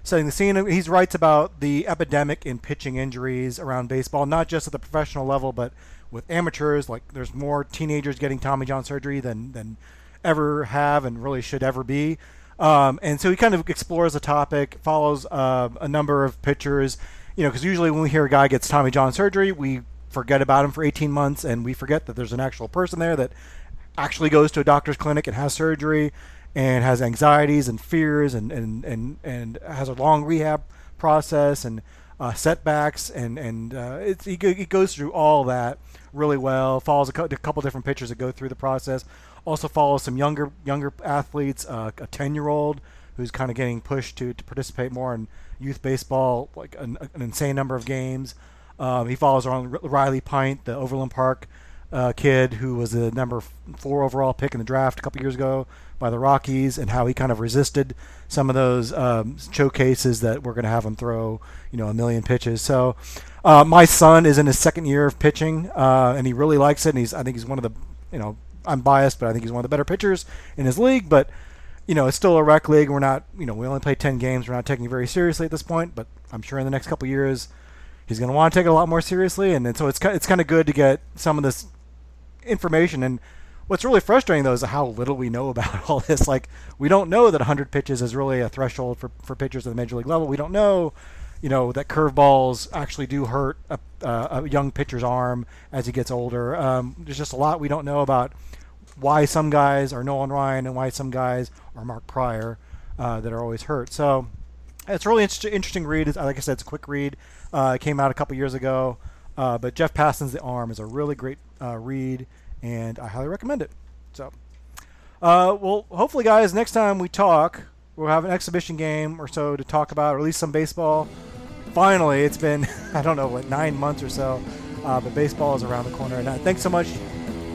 setting the scene. He writes about the epidemic in pitching injuries around baseball, not just at the professional level, but with amateurs. Like there's more teenagers getting Tommy John surgery than than ever have and really should ever be. Um, and so he kind of explores the topic, follows uh, a number of pitchers. You know, because usually when we hear a guy gets Tommy John surgery, we forget about him for 18 months, and we forget that there's an actual person there that actually goes to a doctor's clinic and has surgery and has anxieties and fears and, and, and, and has a long rehab process and uh, setbacks and and uh, it's, he, he goes through all that really well. Follows a, co- a, couple different pitchers that go through the process. Also follows some younger younger athletes, uh, a ten year old who's kind of getting pushed to, to participate more in youth baseball, like an, an insane number of games. Um, he follows around Riley Pint, the Overland Park uh, kid who was the number four overall pick in the draft a couple years ago by the Rockies, and how he kind of resisted some of those um, showcases that we're going to have him throw, you know, a million pitches. So, uh, my son is in his second year of pitching, uh, and he really likes it. And he's, I think, he's one of the, you know, I'm biased, but I think he's one of the better pitchers in his league. But you know, it's still a rec league. We're not, you know, we only play 10 games. We're not taking it very seriously at this point. But I'm sure in the next couple years, he's going to want to take it a lot more seriously. And, and so it's it's kind of good to get some of this information. And what's really frustrating though is how little we know *laughs* about all this. Like we don't know that 100 pitches is really a threshold for for pitchers at the major league level. We don't know, you know, that curveballs actually do hurt a, uh, a young pitcher's arm as he gets older. Um, there's just a lot we don't know about why some guys are Nolan Ryan and why some guys are Mark Prior uh, that are always hurt. So it's really inter- interesting read. Like I said, it's a quick read. Uh, it came out a couple years ago. Uh, but Jeff Passan's The Arm is a really great uh, read, and I highly recommend it. So, uh, well, hopefully, guys, next time we talk, we'll have an exhibition game or so to talk about, or at least some baseball. Finally, it's been, *laughs* I don't know, what, nine months or so, uh, but baseball is around the corner. And uh, thanks so much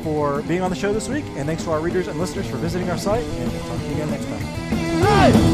for being on the show this week, and thanks to our readers and listeners for visiting our site, and we'll talk to you again next time.